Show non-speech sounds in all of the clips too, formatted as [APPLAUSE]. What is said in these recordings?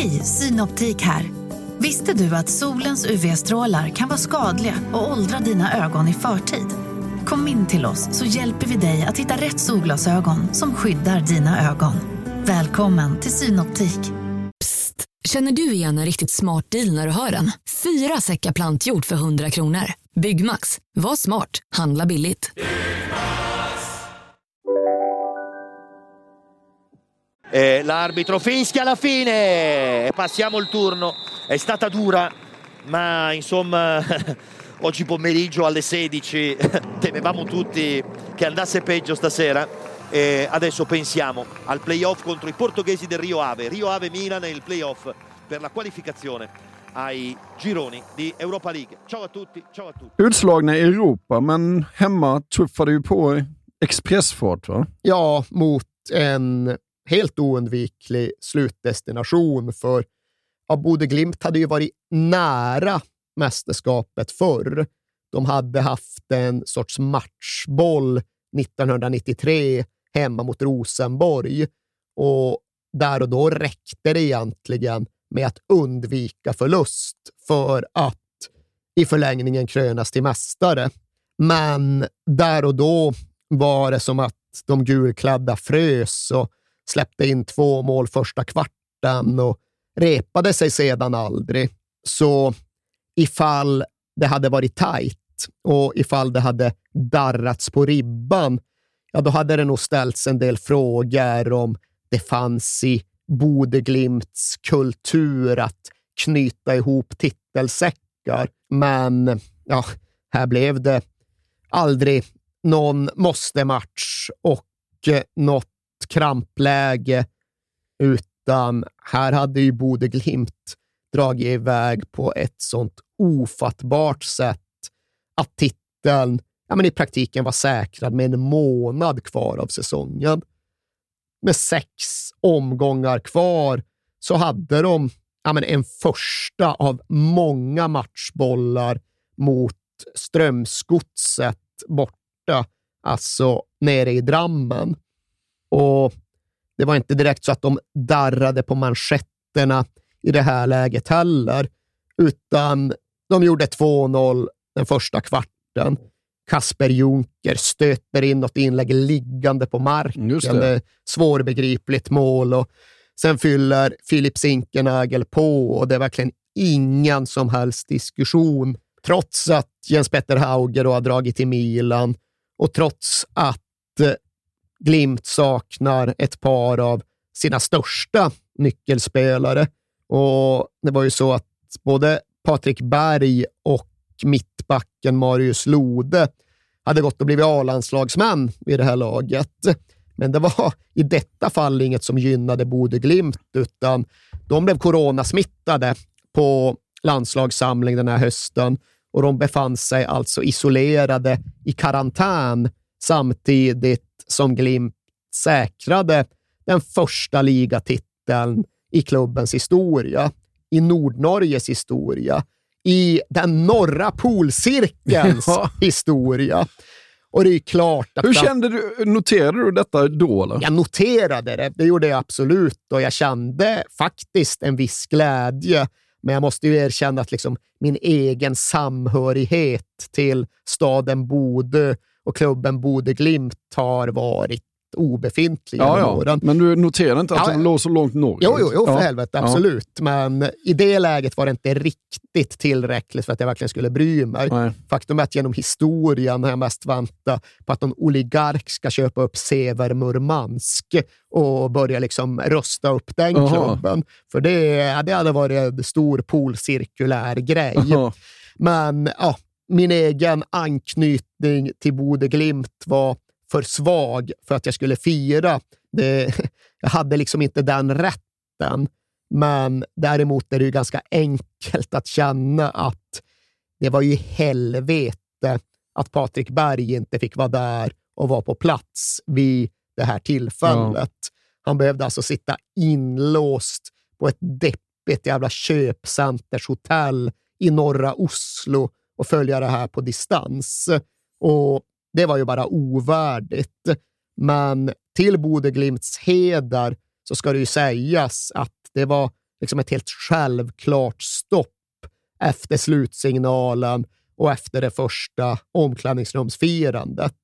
Hej, Synoptik här. Visste du att solens UV-strålar kan vara skadliga och åldra dina ögon i förtid? Kom in till oss så hjälper vi dig att hitta rätt solglasögon som skyddar dina ögon. Välkommen till Synoptik. Psst! Känner du igen en riktigt smart deal när du hör den? Fyra säckar plantjord för 100 kronor. Byggmax. Var smart. Handla billigt. Eh, l'arbitro fischia alla fine e passiamo il turno. È stata dura, ma insomma [LAUGHS] oggi pomeriggio alle 16 [LAUGHS] temevamo tutti che andasse peggio stasera. E adesso pensiamo al playoff contro i portoghesi del Rio Ave. Rio Ave Milan e il playoff per la qualificazione ai gironi di Europa League. Ciao a tutti, ciao a tutti. Utslagna i Europa, men hemma tuffade ju på expressfart va? Ja, mot en helt oundviklig slutdestination för ja, Bode Glimt hade ju varit nära mästerskapet förr. De hade haft en sorts matchboll 1993 hemma mot Rosenborg och där och då räckte det egentligen med att undvika förlust för att i förlängningen krönas till mästare. Men där och då var det som att de gulklädda frös och släppte in två mål första kvarten och repade sig sedan aldrig. Så ifall det hade varit tajt och ifall det hade darrats på ribban, ja, då hade det nog ställts en del frågor om det fanns i Bodeglimts kultur att knyta ihop titelsäckar. Men ja, här blev det aldrig någon måste-match och eh, något krampläge, utan här hade ju Bode Glimt dragit iväg på ett sånt ofattbart sätt att titeln ja, men i praktiken var säkrad med en månad kvar av säsongen. Med sex omgångar kvar så hade de ja, men en första av många matchbollar mot Strömsgodset borta, alltså nere i Drammen. Och det var inte direkt så att de darrade på manschetterna i det här läget heller, utan de gjorde 2-0 den första kvarten. Kasper Junker stöter in något inlägg liggande på marken. Svårbegripligt mål. Och sen fyller Filip Zinkernagel på och det är verkligen ingen som helst diskussion. Trots att Jens Petter Hauger har dragit till Milan och trots att Glimt saknar ett par av sina största nyckelspelare. Och Det var ju så att både Patrik Berg och mittbacken Marius Lode hade gått och blivit A-landslagsmän vid det här laget. Men det var i detta fall inget som gynnade Bode Glimt, utan de blev coronasmittade på landslagssamling den här hösten och de befann sig alltså isolerade i karantän samtidigt som Glimt säkrade den första ligatiteln i klubbens historia, i Nordnorges historia, i den norra polcirkelns ja. historia. Och det är klart att... Hur kände du? Noterade du detta då? Eller? Jag noterade det. Det gjorde jag absolut och jag kände faktiskt en viss glädje. Men jag måste ju erkänna att liksom min egen samhörighet till staden Bodö och klubben Bode Glimt har varit obefintlig ja, ja. åren. Men du noterar inte att ja, de låg så långt norrut? Jo, jo, jo för ja. helvete, absolut. Ja. Men i det läget var det inte riktigt tillräckligt för att jag verkligen skulle bry mig. Nej. Faktum är att genom historien har jag mest väntat på att någon oligark ska köpa upp Sever Murmansk och börja liksom rösta upp den Aha. klubben. För det, det hade varit en stor polcirkulär grej. Aha. Men ja, min egen anknytning till Bode Glimt var för svag för att jag skulle fira. Det, [LAUGHS] jag hade liksom inte den rätten. Men däremot är det ju ganska enkelt att känna att det var ju helvete att Patrik Berg inte fick vara där och vara på plats vid det här tillfället. Ja. Han behövde alltså sitta inlåst på ett deppigt jävla köpcentershotell i norra Oslo och följa det här på distans. Och det var ju bara ovärdigt. Men till Bodeglimts heder så ska det ju sägas att det var liksom ett helt självklart stopp efter slutsignalen och efter det första omklädningsrumsfirandet.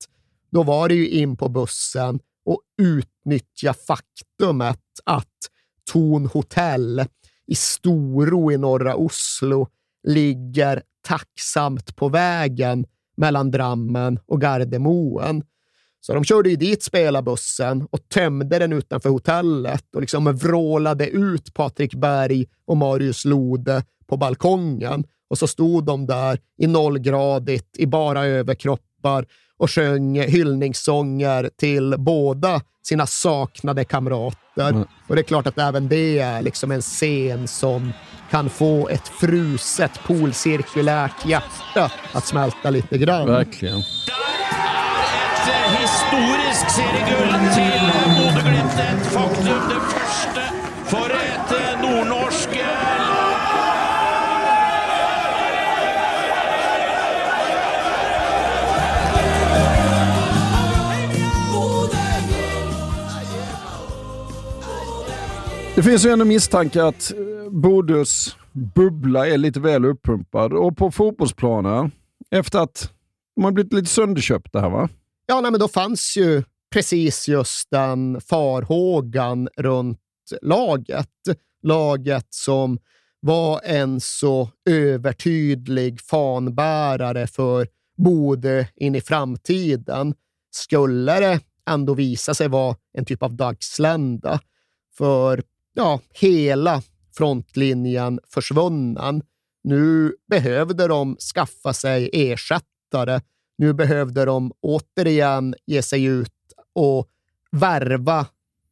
Då var det ju in på bussen och utnyttja faktumet att Torn hotell i Storo i norra Oslo ligger tacksamt på vägen mellan Drammen och Gardermoen. Så de körde ju dit spelarbussen och tömde den utanför hotellet och liksom vrålade ut Patrik Berg och Marius Lode på balkongen. Och så stod de där i nollgradigt, i bara överkroppar och sjöng hyllningssånger till båda sina saknade kamrater. Mm. Och det är klart att även det är liksom en scen som kan få ett fruset polcirkulärt hjärta att smälta lite grann. Verkligen. Ett eh, historiskt serieguld till Bodø-Glimt. Ett faktum, Det finns ju ändå misstanke att eh, Bodus Bodös bubbla är lite väl uppumpad och på fotbollsplanen efter att de har blivit lite sönderköpta här va? Ja, nej, men då fanns ju precis just den farhågan runt laget. Laget som var en så övertydlig fanbärare för Bode in i framtiden. Skulle det ändå visa sig vara en typ av dagslända för ja, hela frontlinjen försvunnen. Nu behövde de skaffa sig ersättare. Nu behövde de återigen ge sig ut och värva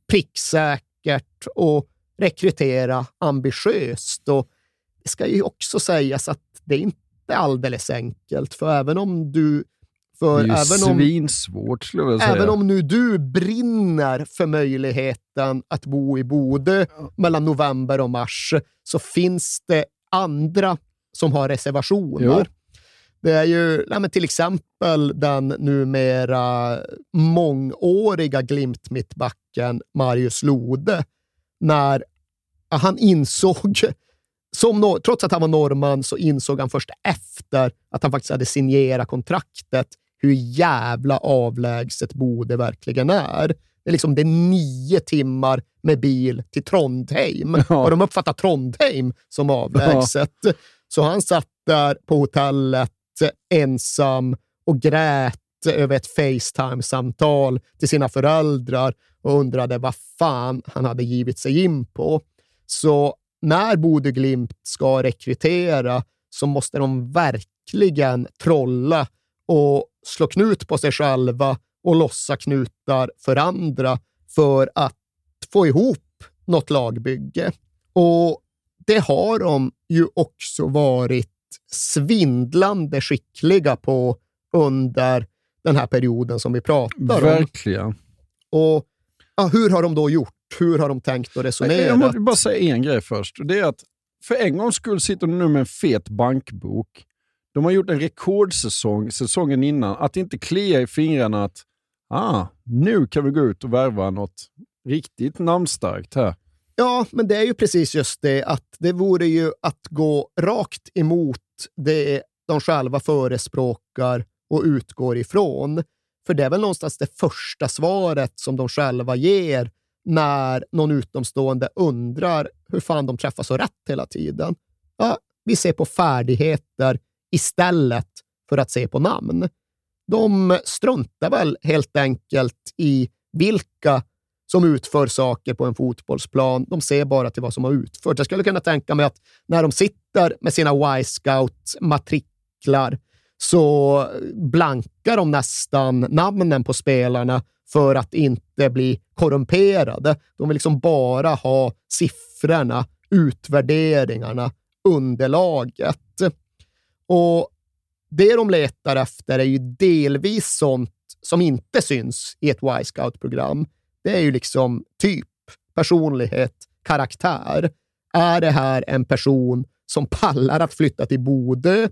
pricksäkert och rekrytera ambitiöst. Och det ska ju också sägas att det är inte alldeles enkelt, för även om du för det är ju även om, svinsvårt skulle jag säga. Även om nu du brinner för möjligheten att bo i Bodö mellan november och mars, så finns det andra som har reservationer. Jo. Det är ju nej, till exempel den numera mångåriga Glimt-mittbacken Marius Lode. När han insåg, som, trots att han var norrman, så insåg han först efter att han faktiskt hade signerat kontraktet hur jävla avlägset Bode verkligen är. Det är, liksom, det är nio timmar med bil till Trondheim [LAUGHS] ja. och de uppfattar Trondheim som avlägset. Ja. Så han satt där på hotellet ensam och grät över ett Facetime-samtal till sina föräldrar och undrade vad fan han hade givit sig in på. Så när Bode Glimt ska rekrytera så måste de verkligen trolla och slå knut på sig själva och lossa knutar för andra för att få ihop något lagbygge. Och det har de ju också varit svindlande skickliga på under den här perioden som vi pratar om. Verkligen. Och ja, hur har de då gjort? Hur har de tänkt och resonerat? Jag måste bara säga en grej först. Det är att för en gångs skull sitter de nu med en fet bankbok de har gjort en rekordsäsong säsongen innan. Att inte klia i fingrarna att ah, nu kan vi gå ut och värva något riktigt namnstarkt här. Ja, men det är ju precis just det att det vore ju att gå rakt emot det de själva förespråkar och utgår ifrån. För det är väl någonstans det första svaret som de själva ger när någon utomstående undrar hur fan de träffar så rätt hela tiden. Ja, vi ser på färdigheter, istället för att se på namn. De struntar väl helt enkelt i vilka som utför saker på en fotbollsplan. De ser bara till vad som har utförts. Jag skulle kunna tänka mig att när de sitter med sina Y-scout-matriklar så blankar de nästan namnen på spelarna för att inte bli korrumperade. De vill liksom bara ha siffrorna, utvärderingarna, underlaget. Och det de letar efter är ju delvis sånt som inte syns i ett Y-scout-program. Det är ju liksom typ, personlighet, karaktär. Är det här en person som pallar att flytta till Bodö,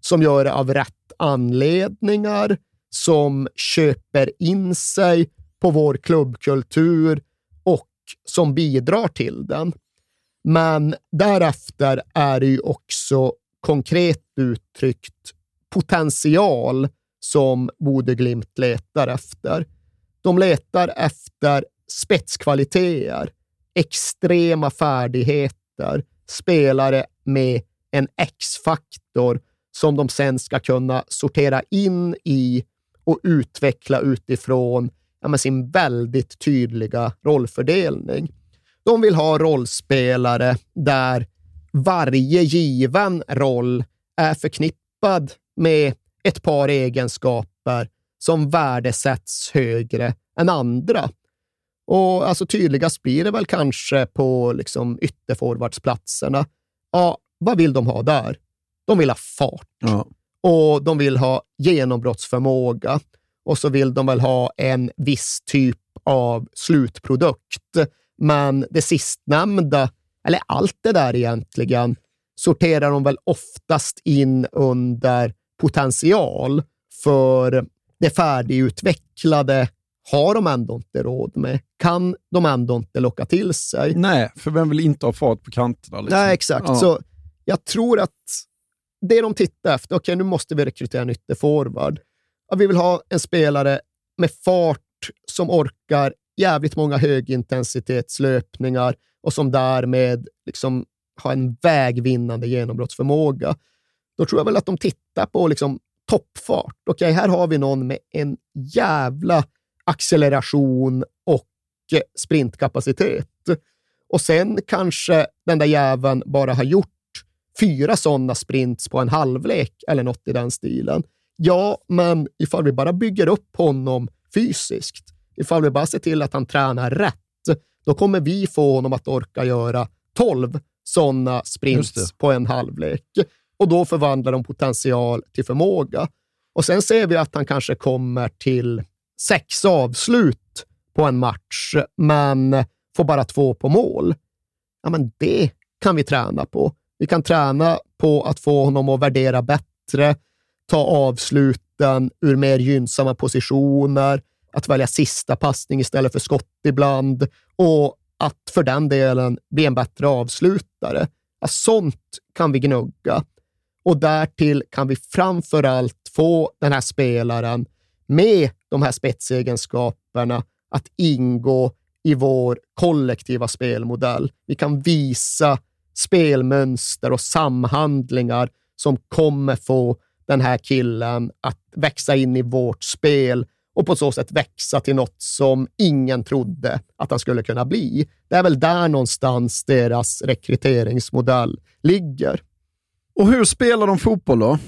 som gör det av rätt anledningar, som köper in sig på vår klubbkultur och som bidrar till den? Men därefter är det ju också konkret uttryckt potential som Bode Glimt letar efter. De letar efter spetskvaliteter, extrema färdigheter, spelare med en X-faktor som de sen ska kunna sortera in i och utveckla utifrån ja, sin väldigt tydliga rollfördelning. De vill ha rollspelare där varje given roll är förknippad med ett par egenskaper som värdesätts högre än andra. Och alltså tydligast blir det väl kanske på liksom ytterforwardsplatserna. Ja, vad vill de ha där? De vill ha fart. Ja. Och de vill ha genombrottsförmåga. Och så vill de väl ha en viss typ av slutprodukt. Men det sistnämnda, eller allt det där egentligen, sorterar de väl oftast in under potential. För det färdigutvecklade har de ändå inte råd med. Kan de ändå inte locka till sig. Nej, för vem vill inte ha fart på kanterna? Liksom? Nej, exakt. Ja. Så jag tror att det de tittar efter, okej, nu måste vi rekrytera en ytterforward. Ja, vi vill ha en spelare med fart som orkar jävligt många högintensitetslöpningar och som därmed liksom har en vägvinnande genombrottsförmåga. Då tror jag väl att de tittar på liksom toppfart. Okej, här har vi någon med en jävla acceleration och eh, sprintkapacitet. Och sen kanske den där jäveln bara har gjort fyra sådana sprints på en halvlek eller något i den stilen. Ja, men ifall vi bara bygger upp honom fysiskt, ifall vi bara ser till att han tränar rätt, då kommer vi få honom att orka göra 12 sådana sprints på en halvlek. Och då förvandlar de potential till förmåga. Och sen ser vi att han kanske kommer till sex avslut på en match, men får bara två på mål. Ja, men det kan vi träna på. Vi kan träna på att få honom att värdera bättre, ta avsluten ur mer gynnsamma positioner, att välja sista passning istället för skott ibland och att för den delen bli en bättre avslutare. Ja, sånt kan vi gnugga. Och därtill kan vi framför allt få den här spelaren med de här spetsegenskaperna att ingå i vår kollektiva spelmodell. Vi kan visa spelmönster och samhandlingar som kommer få den här killen att växa in i vårt spel och på så sätt växa till något som ingen trodde att han skulle kunna bli. Det är väl där någonstans deras rekryteringsmodell ligger. Och hur spelar de fotboll då?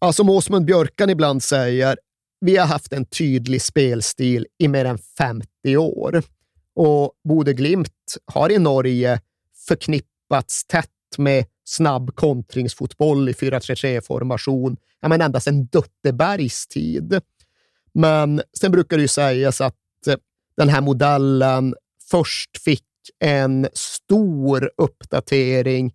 Ja, som Åsmund Björkan ibland säger, vi har haft en tydlig spelstil i mer än 50 år. Och Bode Glimt har i Norge förknippats tätt med snabb kontringsfotboll i 4-3-3-formation, ja, men ända sedan Duttebergs tid. Men sen brukar det ju sägas att eh, den här modellen först fick en stor uppdatering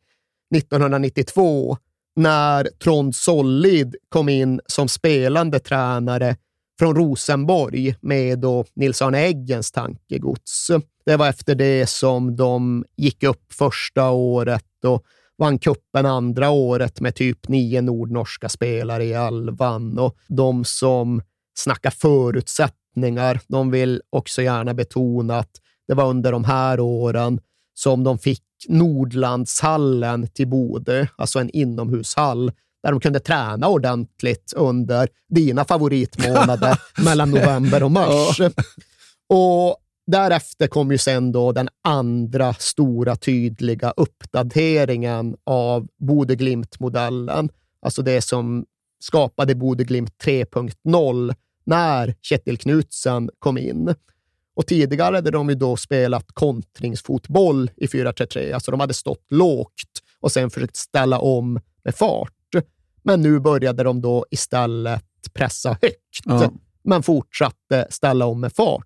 1992 när Trond Sollid kom in som spelande tränare från Rosenborg med då Nils-Arne Eggens tankegods. Det var efter det som de gick upp första året och vann kuppen andra året med typ nio nordnorska spelare i elvan. Och de som snackar förutsättningar, de vill också gärna betona att det var under de här åren som de fick Nordlandshallen till Bodö, alltså en inomhushall, där de kunde träna ordentligt under dina favoritmånader [LAUGHS] mellan november och mars. Och därefter kom ju sen då den andra stora tydliga uppdateringen av Bode Glimt-modellen, alltså det som skapade Bode Glimt 3.0 när Kjetil Knutsen kom in. Och tidigare hade de ju då spelat kontringsfotboll i 4-3-3, alltså de hade stått lågt och sen försökt ställa om med fart. Men nu började de då istället pressa högt, Ja. men fortsatte ställa om med fart.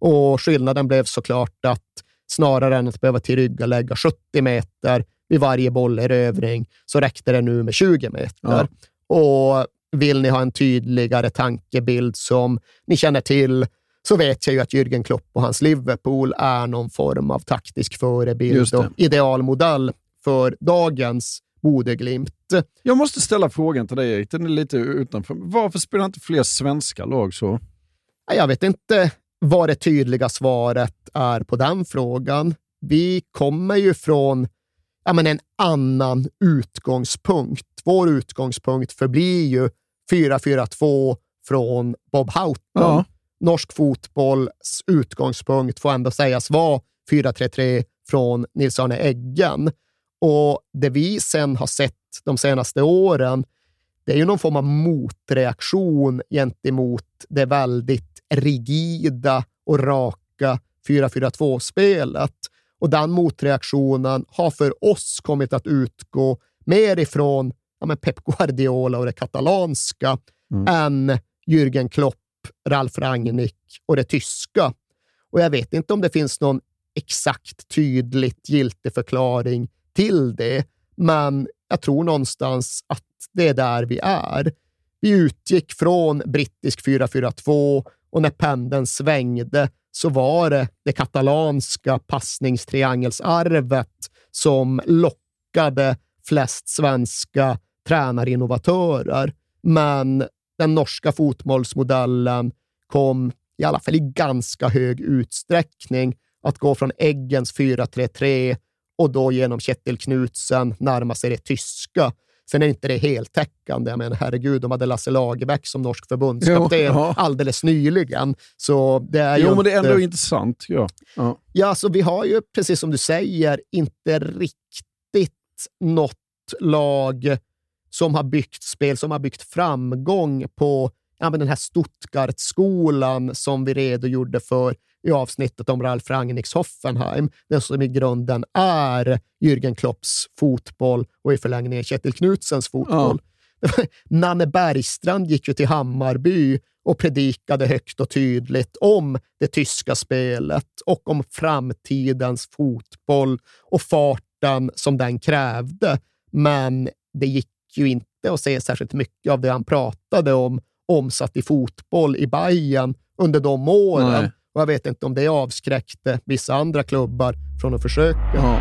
Och skillnaden blev såklart att snarare än att behöva tillryggalägga 70 meter vid varje bollerövring så räckte det nu med 20 meter. Och vill ni ha en tydligare tankebild som ni känner till så vet jag ju att Jürgen Klopp och hans Liverpool är någon form av taktisk förebild och idealmodell för dagens Bodeglimt. Jag måste ställa frågan till dig, Erik. Den är lite utanför. Varför spelar inte fler svenska lag så? Jag vet inte vad det tydliga svaret är på den frågan. Vi kommer ju från ja, men en annan utgångspunkt. Vår utgångspunkt förblir ju 4-4-2 från Bob Houghton. Ja. Norsk fotbolls utgångspunkt får ändå sägas vara 4-3-3 från Nils-Arne Eggen. Och det vi sen har sett de senaste åren, det är ju någon form av motreaktion gentemot det väldigt rigida och raka 4-4-2-spelet. Och den motreaktionen har för oss kommit att utgå mer ifrån ja, men Pep Guardiola och det katalanska än Jürgen Klopp, Ralf Rangnick och det tyska. Och jag vet inte om det finns någon exakt tydligt giltig förklaring till det, men jag tror någonstans att det är där vi är. Vi utgick från brittisk 4-4-2 och när pendeln svängde så var det det katalanska passningstriangelsarvet som lockade flest svenska tränarinnovatörer. Men den norska fotbollsmodellen kom i alla fall i ganska hög utsträckning att gå från Eggens 4-3-3 och då genom Kjetil Knutsen närma sig det tyska. Sen är inte det heltäckande. Menar, herregud, de hade Lasse Lagerbäck som norsk förbundskapten ja. alldeles nyligen. Så det är ju Jo, men det är ändå inte... intressant. Ja. Ja. Ja, så vi har ju, precis som du säger, inte riktigt något lag som har byggt spel, som har byggt framgång på ja, men den här Stuttgart-skolan som vi redogjorde för i avsnittet om Ralf Rangnicks Hoffenheim. Den som i grunden är Jürgen Klopps fotboll och i förlängningen Kjetil Knutsens fotboll. [LAUGHS] Nanne Bergstrand gick ju till Hammarby och predikade högt och tydligt om det tyska spelet och om framtidens fotboll och farten som den krävde. Men det gick ju inte att se särskilt mycket av det han pratade om omsatt i fotboll i Bayern under de åren. Nej. Och jag vet inte om det avskräckte vissa andra klubbar från att försöka. Ja.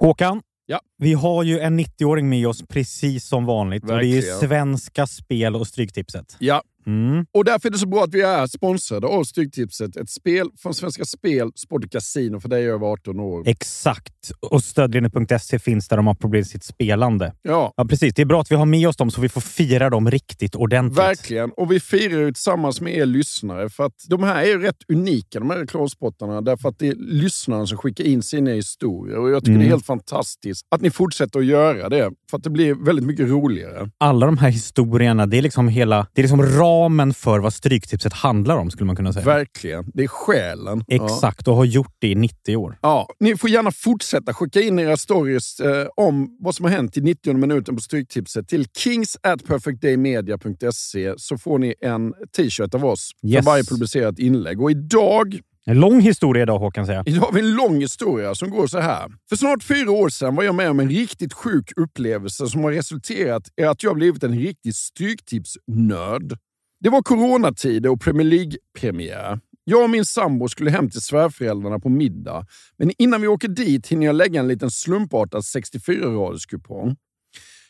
Håkan, Ja. vi har ju en 90-åring med oss precis som vanligt. Och det är ju. Svenska Spel och Stryktipset. Ja, Mm. och därför är det så bra att vi är sponsrade av Stryktipset. Ett spel från Svenska Spel, Sport och Casino för dig över 18 år. Exakt. Och stödlinjen.se finns där de har problem med sitt spelande. Ja, Ja, precis. Det är bra att vi har med oss dem så vi får fira dem riktigt ordentligt. verkligen. Och vi firar ju tillsammans med er lyssnare. För att de här är ju rätt unika, de här reklamspottarna. Därför att det är lyssnarna som skickar in sina historier. Och jag tycker Mm. det är helt fantastiskt att ni fortsätter att göra det. För att det blir väldigt mycket roligare. Alla de här historierna, det är liksom hela... Det är liksom ramen för vad Stryktipset handlar om, skulle man kunna säga. Verkligen. Det är själen. Exakt, och har gjort det i 90 år. Ja, ni får gärna fortsätta skicka in era stories eh, om vad som har hänt i 90 minuten på Stryktipset till kings at perfectdaymedia.se så får ni en t-shirt av oss Yes. för varje publicerat inlägg. Och idag, En lång historia idag, Håkan säger idag har vi en lång historia som går så här. För snart fyra år sedan var jag med om en riktigt sjuk upplevelse som har resulterat i att jag blivit en riktig Stryktipsnörd. Det var coronatider och Premier League-premiär. Jag och min sambo skulle hem till svärföräldrarna på middag, men innan vi åker dit hinner jag lägga en liten slumpartad 64-raderskupong.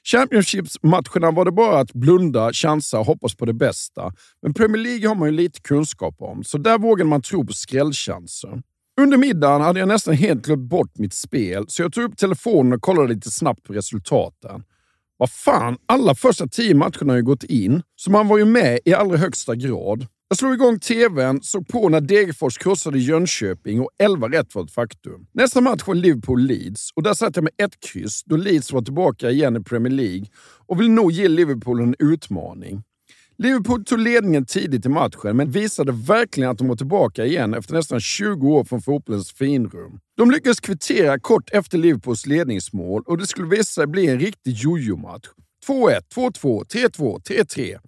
Championships-matcherna var det bara att blunda, chansa och hoppas på det bästa. Men Premier League har man ju lite kunskap om, så där vågade man tro på skrällchanser. Under middagen hade jag nästan helt glömt bort mitt spel, så jag tog upp telefonen och kollade lite snabbt på resultaten. Vad fan, alla första tio matcherna har ju gått in, så man var ju med i allra högsta grad. Jag slog igång tvn, såg på när Degerfors krossade Jönköping och 11 rätt var ett faktum. Nästa match var Liverpool-Leeds och där satt jag med ett kryss då Leeds var tillbaka igen i Premier League och vill nog ge Liverpool en utmaning. Liverpool tog ledningen tidigt i matchen, men visade verkligen att de var tillbaka igen efter nästan 20 år från fotbollens finrum. De lyckades kvittera kort efter Liverpools ledningsmål och det skulle visa sig bli en riktig jojo-match. 2-1, 2-2, 3-2, 3-3.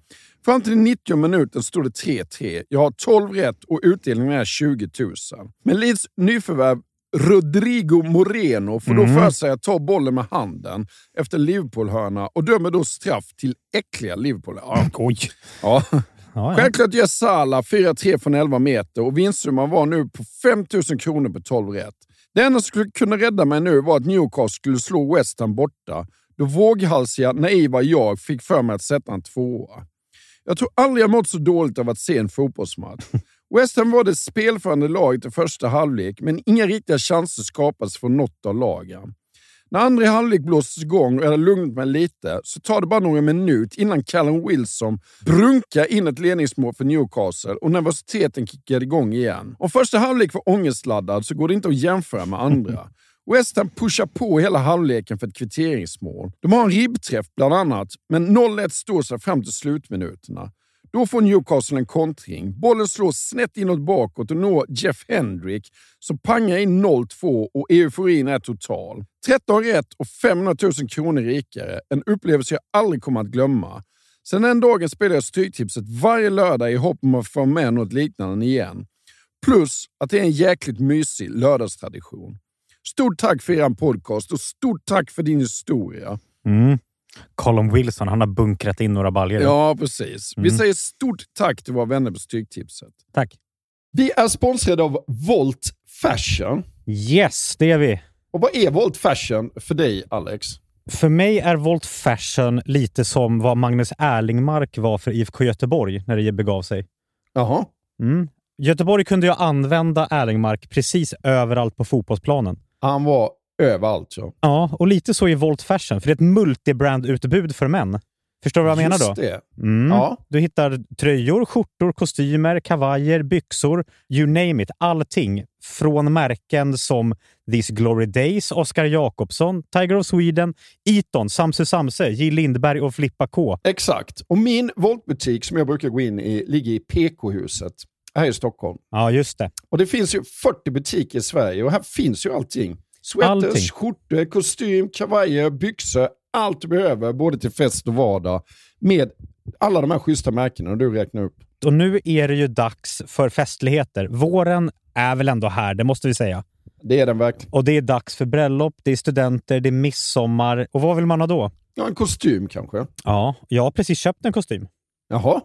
Fram till 90 minuten stod det 3-3. Jag har 12 rätt och utdelningen är 20 000. Men Leeds nyförvärv Rodrigo Moreno får då Mm. för sig att ta bollen med handen efter Liverpool-hörna och dömer då straff till äckliga Liverpool. Ja, [LAUGHS] Oj! ja. Ja, ja. Självklart gör Salah 4-3 från 11 meter och vinstsumman var nu på 5 000 kronor på 12 rätt. Det enda som skulle kunna rädda mig nu var att Newcastle skulle slå West Ham borta, då våghalsiga, naiva jag fick för mig att sätta en tvåa. Jag tror aldrig jag mått så dåligt av att se en fotbollsmatch. [LAUGHS] West Ham var det spelförande laget i första halvlek, men inga riktiga chanser skapades från något av lagen. När andra halvlek blåses igång och jag hade lugnat mig lite så tar det bara några minuter innan Callum Wilson brunkar in ett ledningsmål för Newcastle och nervositeten kickar igång igen. Om första halvlek var ångestladdad så går det inte att jämföra med andra. West Ham pushar på hela halvleken för ett kvitteringsmål. De har en ribbträff bland annat, men 0-1 står sig fram till slutminuterna. Då får Newcastle en kontring. Bollen slås snett inåt bakåt och når Jeff Hendrick som pangar in 0-2 och euforin är total. 13 rätt och 500 000 kronor rikare. En upplevelse jag aldrig kommer att glömma. Sen den dagen spelar jag Stryktipset varje lördag i hopp om att få med något liknande igen. Plus att det är en jäkligt mysig lördagstradition. Stort tack för er podcast och stort tack för din historia. Mm. Colin Wilson, han har bunkrat in några baljor. Ja, precis. Vi Mm. säger stort tack till våra vänner på Stryktipset. Tack. Vi är sponsrade av Volt Fashion. Yes, det är vi. Och vad är Volt Fashion för dig, Alex? För mig är Volt Fashion lite som vad Magnus Erlingmark var för IFK Göteborg när det begav sig. Jaha. Mm. Göteborg kunde ju använda Erlingmark precis överallt på fotbollsplanen. Han var överallt. Ja. Ja, och lite så i Volt Fashion, för det är ett multibrand-utbud för män. Förstår du vad jag menar då? Just det. Mm. Ja. Du hittar tröjor, skjortor, kostymer, kavajer, byxor, you name it. Allting. Från märken som These Glory Days, Oscar Jakobsson, Tiger of Sweden, Eton, Samse Samse, J. Lindberg och Flippa K. Exakt. Och min Voltbutik som jag brukar gå in i ligger i PK-huset här i Stockholm. Ja, just det. Och det finns ju 40 butiker i Sverige och här finns ju allting. Sweaters, Allting. skjortor, kostym, kavajer, byxor. Allt du behöver både till fest och vardag med alla de här schyssta märkena du räknar upp. Och nu är det ju dags för festligheter. Våren är väl ändå här, det måste vi säga. Det är den verkligen. Och det är dags för bröllop, det är studenter, det är midsommar. Och vad vill man ha då? Ja, en kostym kanske. Ja, jag har precis köpt en kostym. Jaha.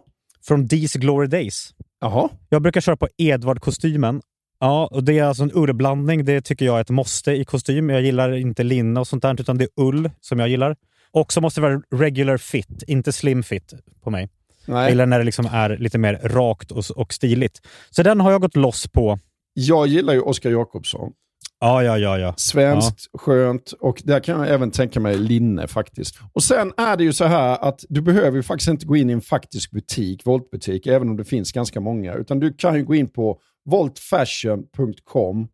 Från These Glory Days. Jaha. Jag brukar köra på Edvard-kostymen. Ja, och det är alltså en ullblandning. Det tycker jag är ett måste i kostym. Jag gillar inte linne och sånt där, utan det är ull som jag gillar. Och så måste det vara regular fit, inte slim fit på mig. Nej. gillar när det liksom är lite mer rakt och, och stiligt. Så den har jag gått loss på. Jag gillar ju Oscar Jakobsson. Ja, ja, ja, ja. Svenskt, skönt och där kan jag även tänka mig linne faktiskt. Och sen är det ju så här att du behöver ju faktiskt inte gå in i en faktisk butik, voltbutik, även om det finns ganska många. Utan du kan ju gå in på voltfashion.com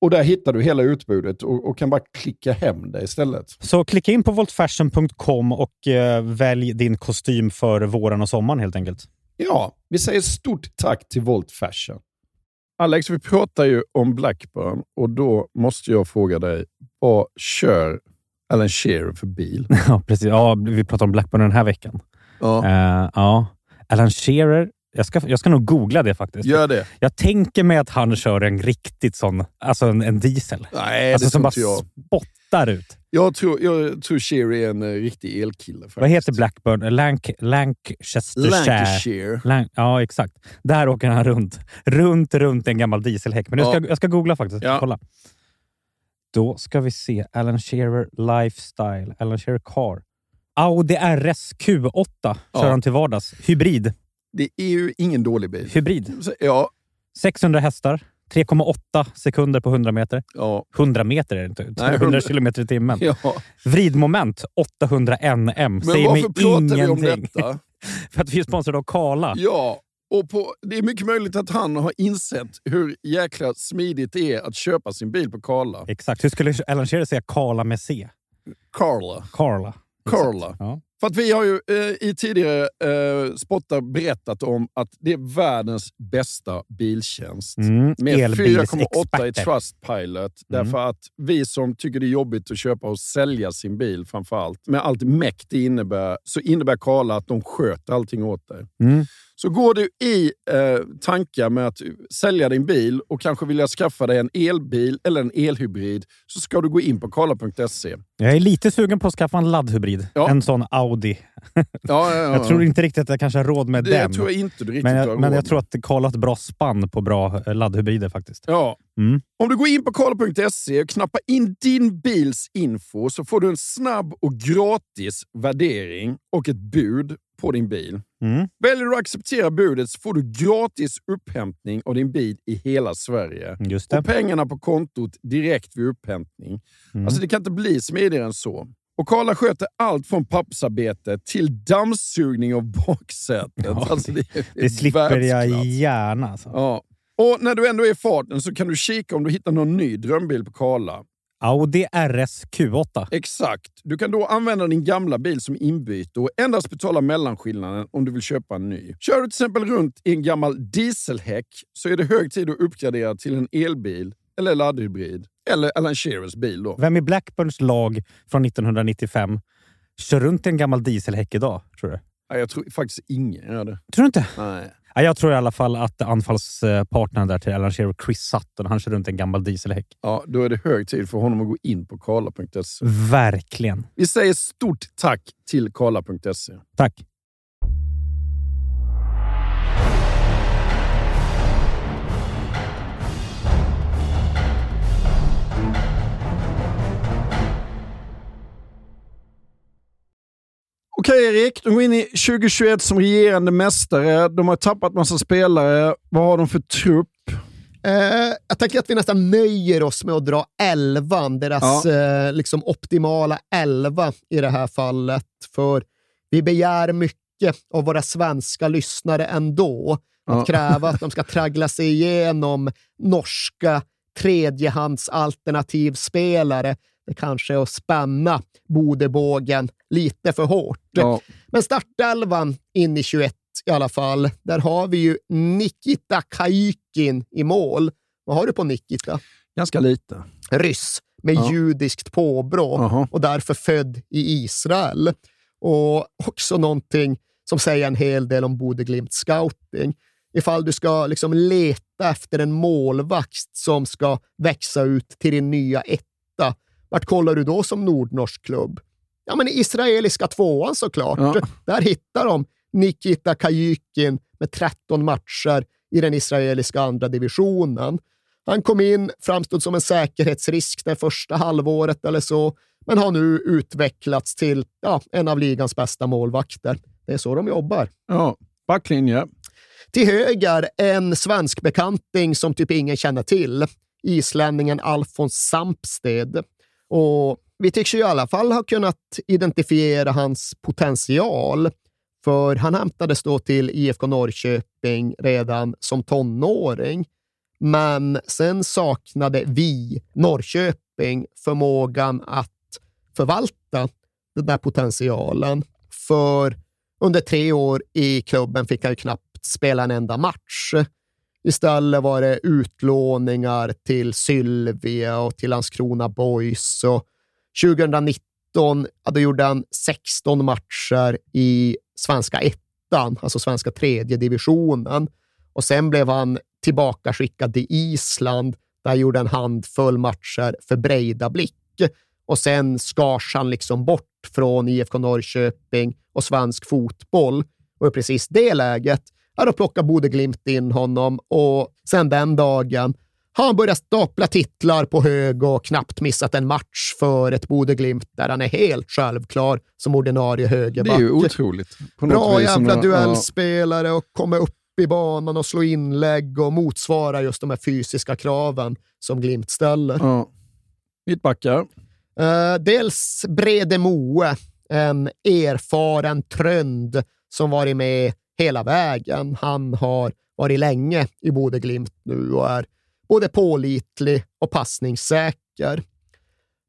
och där hittar du hela utbudet och, och kan bara klicka hem det istället. Så klicka in på voltfashion.com och eh, välj din kostym för våren och sommaren helt enkelt. Ja, vi säger stort tack till Volt Fashion. Alex, vi pratar ju om Blackburn och då måste jag fråga dig, vad kör Alan Shearer för bil? [LAUGHS] Ja, precis. Ja, vi pratar om Blackburn den här veckan. Ja, Eh, ja. Alan Shearer. Jag ska, jag ska nog googla det faktiskt. gör det. Jag tänker mig att han kör en riktigt sån, alltså en, en diesel. Nej, alltså det som bara jag. spottar ut. Jag tror, jag tror Shearer är en eh, riktig elkille. Faktiskt. Vad heter Blackburn? Lanc Lancastershire. Lancashire. Lan ja, exakt. Där åker han runt. Runt, runt en gammal dieselhäck. Men nu ska, Ja. jag ska googla faktiskt. Ja. Kolla. Då ska vi se. Alan Shearer Lifestyle. Alan Shearer Car. Audi RS Q8 kör Ja. han till vardags. Hybrid. Det är ju ingen dålig bil. Hybrid. Ja, 600 hästar. 3,8 sekunder på 100 meter. ja, 100 meter är det inte. 100 100 kilometer i timmen. ja. Vridmoment 800 NM. Men Säger mig varför pratar vi om ingenting. detta? [LAUGHS] För att vi är sponsrade av Kala. Ja, och på, det är mycket möjligt att han har insett hur jäkla smidigt det är att köpa sin bil på Karla. Exakt. Hur skulle Alan Shearer säga Kala med C? Karla. Carla. Karla. Ja. För att vi har ju eh, i tidigare eh, spottar berättat om att det är världens bästa biltjänst. Mm, Med 4,8 i. Trustpilot. Mm. Därför att vi som tycker det är jobbigt att köpa och sälja sin bil framför allt, med allt meck det innebär, så innebär Karla att de sköter allting åt dig. Mm. Så går du i eh, tankar med att sälja din bil och kanske vilja skaffa dig en elbil eller en elhybrid så ska du gå in på karla.se. Jag är lite sugen på att skaffa en laddhybrid. Ja. En sån Audi. [LAUGHS] Ja, ja, ja. Jag tror inte riktigt att jag kanske har råd med det den. tror jag inte du riktigt men har jag, men råd jag tror att Karl har ett bra spann på bra eh, laddhybrider faktiskt. Ja. Mm. Om du går in på karla.se och knappar in din bils info så får du en snabb och gratis värdering och ett bud på din bil. Mm. Väljer du att acceptera budet så får du gratis upphämtning av din bil i hela Sverige. Och pengarna på kontot direkt vid upphämtning. Mm. Alltså det kan inte bli smidigare än så. Och Karla sköter allt från pappersarbete till dammsugning av baksätet. Ja, alltså det, det Det slipper jag gärna. Alltså. Ja. Och när du ändå är i farten så kan du kika om du hittar någon ny drömbil på Karla. Audi RS Q8. Exakt. Du kan då använda din gamla bil som inbyte och endast betala mellanskillnaden om du vill köpa en ny. Kör du till exempel runt i en gammal dieselhäck så är det hög tid att uppgradera till en elbil eller laddhybrid. Eller Alan Shearers bil då. Vem i Blackburns lag från 1995 kör runt i en gammal dieselhäck idag, tror du? Nej, Jag tror faktiskt ingen gör det. Tror du inte? Nej. Ja, jag tror i alla fall att anfallspartnern där till Alan Shearer, Chris Sutton, han kör runt en gammal dieselhäck. Ja, då är det hög tid för honom att gå in på karla.se. Verkligen. Vi säger stort tack till karla.se. Tack. Okej Erik, de går in i 2021 som regerande mästare. De har tappat massa spelare. Vad har de för trupp? Eh, jag tänker att vi nästan nöjer oss med att dra elvan, deras eh, liksom optimala elva i det här fallet. För vi begär mycket av våra svenska lyssnare ändå. Att Ja. kräva att de ska traggla sig igenom norska tredjehandsalternativspelare. Det kanske är att spänna Bodebågen lite för hårt. Ja. Men startelvan in i 21 i alla fall. Där har vi ju Nikita Kajikin i mål. Vad har du på Nikita? Ganska lite. Ryss med Ja. judiskt påbrå Jaha. och därför född i Israel. Och också någonting som säger en hel del om Bodeglimt scouting. Ifall du ska liksom leta efter en målvakt som ska växa ut till din nya etta, vart kollar du då som nordnorsk klubb? Ja, men israeliska tvåan såklart. Ja. Där hittar de Nikita Kajikin med 13 matcher i den israeliska andra divisionen. Han kom in, framstod som en säkerhetsrisk det första halvåret eller så, men har nu utvecklats till ja, en av ligans bästa målvakter. Det är så de jobbar. Ja. Backlinje. Till höger en svensk bekanting som typ ingen känner till. Islänningen Alfons Sampsted. Och vi tycks ju i alla fall ha kunnat identifiera hans potential. För han hämtades då till IFK Norrköping redan som tonåring. Men sen saknade vi, Norrköping, förmågan att förvalta den där potentialen. För under tre år i klubben fick han ju knappt spela en enda match. Istället var det utlåningar till Sylvia och till Landskrona Boys. Och 2019 ja, då gjorde han 16 matcher i svenska ettan, alltså svenska tredje divisionen. Och sen blev han tillbaka skickad till Island, där han gjorde en handfull matcher för Breidablick. Och sen skars han liksom bort från IFK Norrköping och svensk fotboll. Och i precis det läget, ja, då plockar Bodeglimt in honom och sen den dagen har han börjat stapla titlar på hög och knappt missat en match för ett Bodeglimt där han är helt självklar som ordinarie Det högerback. är ju otroligt. Bra jävla duellspelare och komma upp i banan och slå inlägg och motsvara just de här fysiska kraven som Glimt ställer. Ja. Mittbackar. Eh, dels Brede Moe, en erfaren trönd som varit med hela vägen. Han har varit länge i Bodeglimt nu och är både pålitlig och passningssäker.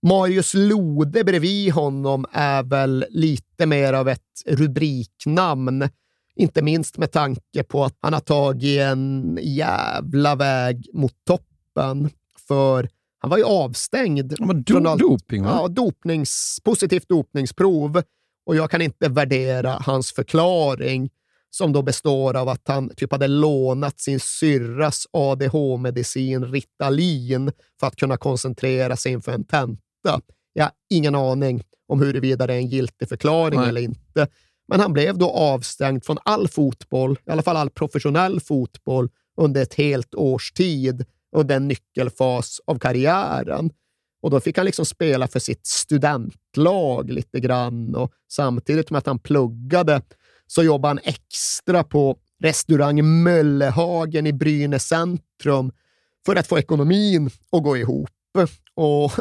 Marius Lode bredvid honom är väl lite mer av ett rubriknamn. Inte minst med tanke på att han har tagit en jävla väg mot toppen. För han var ju avstängd. Ja, men från do- allt- doping, va? Ja, dopnings, positivt dopningsprov. Och jag kan inte värdera hans förklaring. Som då består av att han typ hade lånat sin syrras ADH-medicin Ritalin för att kunna koncentrera sig inför en tenta. Jag har ingen aning om huruvida det är en giltig förklaring Nej. eller inte. Men han blev då avstängd från all fotboll, i alla fall all professionell fotboll, under ett helt års tid under en nyckelfas av karriären. Och då fick han liksom spela för sitt studentlag lite grann och samtidigt med att han pluggade så jobbade han extra på restaurang Möllehagen i Brynäs centrum för att få ekonomin att gå ihop. Och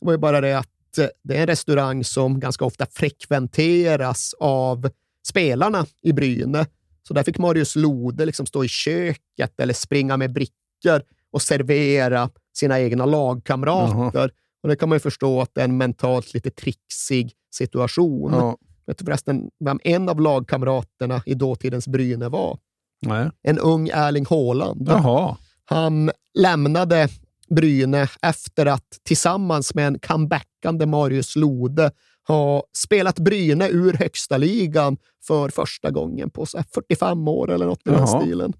det var ju bara det att eh, det är en restaurang som ganska ofta frekventeras av spelarna i Bryne. Så där fick Marius Lode liksom stå i köket eller springa med brickor och servera sina egna lagkamrater. Och det kan man ju förstå att det är en mentalt lite trixig situation. Ja. Vet du förresten vem en av lagkamraterna i dåtidens Bryne var? Nej. En ung Erling Haaland. Jaha. Han lämnade Bryne efter att tillsammans med en comebackande Marius Lode ha spelat Bryne ur högsta ligan för första gången på så här 45 år eller något i den stilen.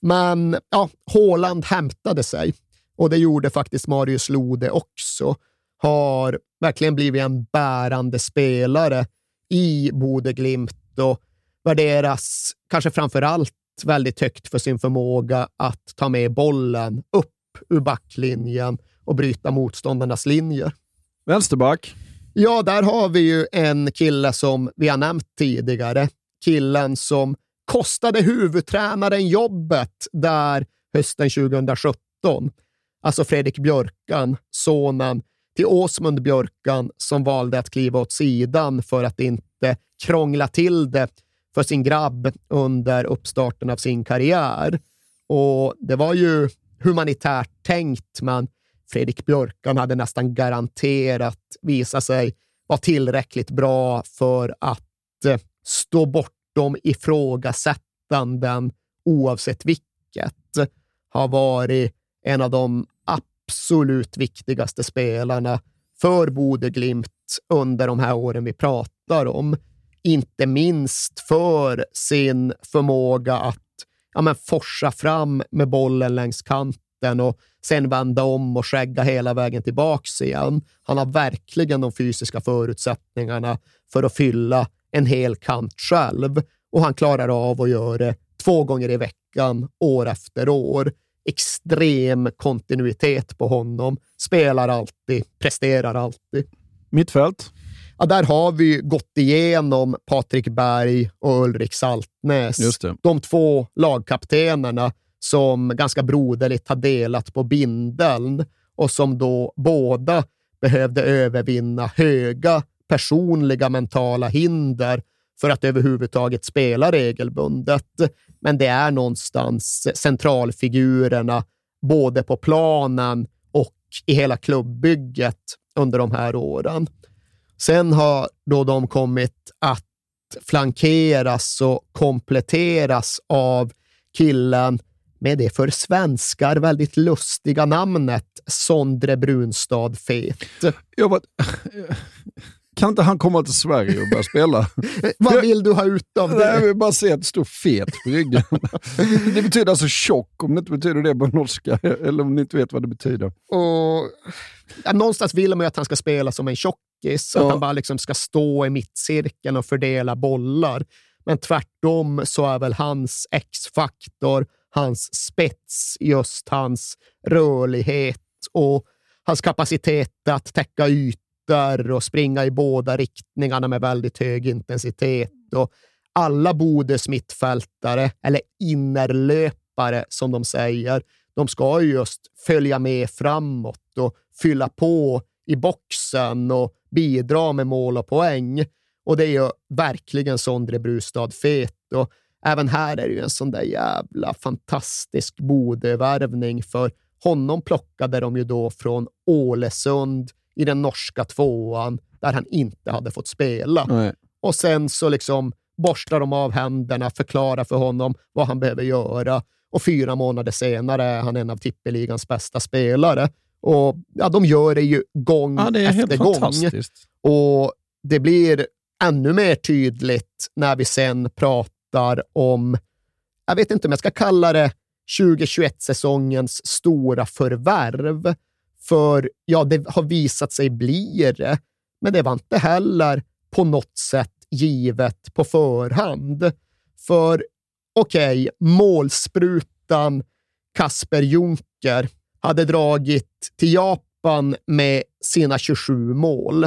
Men ja, Haaland hämtade sig och det gjorde faktiskt Marius Lode också. Har verkligen blivit en bärande spelare i Bodeglimt och värderas kanske framför allt väldigt högt för sin förmåga att ta med bollen upp ur backlinjen och bryta motståndarnas linjer. Vänsterback. Ja, där har vi ju en kille som vi har nämnt tidigare. Killen som kostade huvudtränaren jobbet där hösten 2017. Alltså Fredrik Björkan, sonen till Åsmund Björkan som valde att kliva åt sidan för att inte krångla till det för sin grabb under uppstarten av sin karriär. Och det var ju humanitärt tänkt, men Fredrik Björkan hade nästan garanterat visa sig vara tillräckligt bra för att eh, stå bortom ifrågasättanden oavsett vilket. Har varit en av de absolut viktigaste spelarna för Bodeglimt under de här åren vi pratar om. Inte minst för sin förmåga att ja, men forsa fram med bollen längs kanten och sen vända om och skägga hela vägen tillbaks igen. Han har verkligen de fysiska förutsättningarna för att fylla en hel kant själv och han klarar av att göra det två gånger i veckan, år efter år. Extrem kontinuitet på honom. Spelar alltid, presterar alltid. Mittfält. Ja, där har vi gått igenom Patrik Berg och Ulrik Saltnäs. De två lagkaptenerna som ganska broderligt har delat på bindeln och som då båda behövde övervinna höga personliga mentala hinder för att överhuvudtaget spela regelbundet. Men det är någonstans centralfigurerna både på planen och i hela klubbygget under de här åren. Sen har då de kommit att flankeras och kompletteras av killen med det för svenskar väldigt lustiga namnet Sondre Brunstad Fet. Jag bara, kan inte han komma till Sverige och börja spela? [LAUGHS] Vad vill du ha ut av Nej, jag det? vill bara se att det står fet på ryggen. Det betyder alltså tjock, om det inte betyder det på norska, eller om ni inte vet vad det betyder. Och, ja, någonstans vill man ju att han ska spela som en tjockis, att Ja. han bara liksom ska stå i mittcirkeln och fördela bollar. Men tvärtom så är väl hans X-faktor, hans spets, just hans rörlighet och hans kapacitet att täcka ytor och springa i båda riktningarna med väldigt hög intensitet. Och alla Bodes mittfältare, eller innerlöpare som de säger, de ska ju just följa med framåt och fylla på i boxen och bidra med mål och poäng. Och det är ju verkligen Sondre Brustad fet. Och även här är det ju en sån där jävla fantastisk Bodövärvning för honom plockade de ju då från Ålesund i den norska tvåan där han inte hade fått spela. Nej. Och sen så liksom borstar de av händerna, förklarar för honom vad han behöver göra och fyra månader senare är han en av tippeligans bästa spelare. Och ja, de gör det ju gång Ja, det efter gång. Och det blir ännu mer tydligt när vi sen pratar pratar om, jag vet inte om jag ska kalla det 2021-säsongens stora förvärv. För ja, det har visat sig bli det, men det var inte heller på något sätt givet på förhand. För okej, okay, målsprutan Kasper Juncker hade dragit till Japan med sina 27 mål.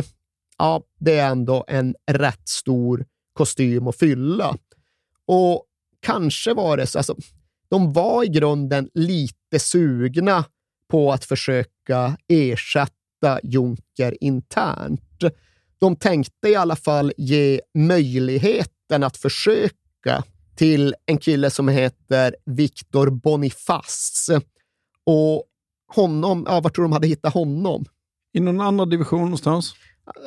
Ja, det är ändå en rätt stor kostym att fylla. Och kanske var det så, alltså, de var i grunden lite sugna på att försöka ersätta Juncker internt. De tänkte i alla fall ge möjligheten att försöka till en kille som heter Victor Boniface. Och honom, ja, var tror de hade hittat honom? I någon annan division någonstans?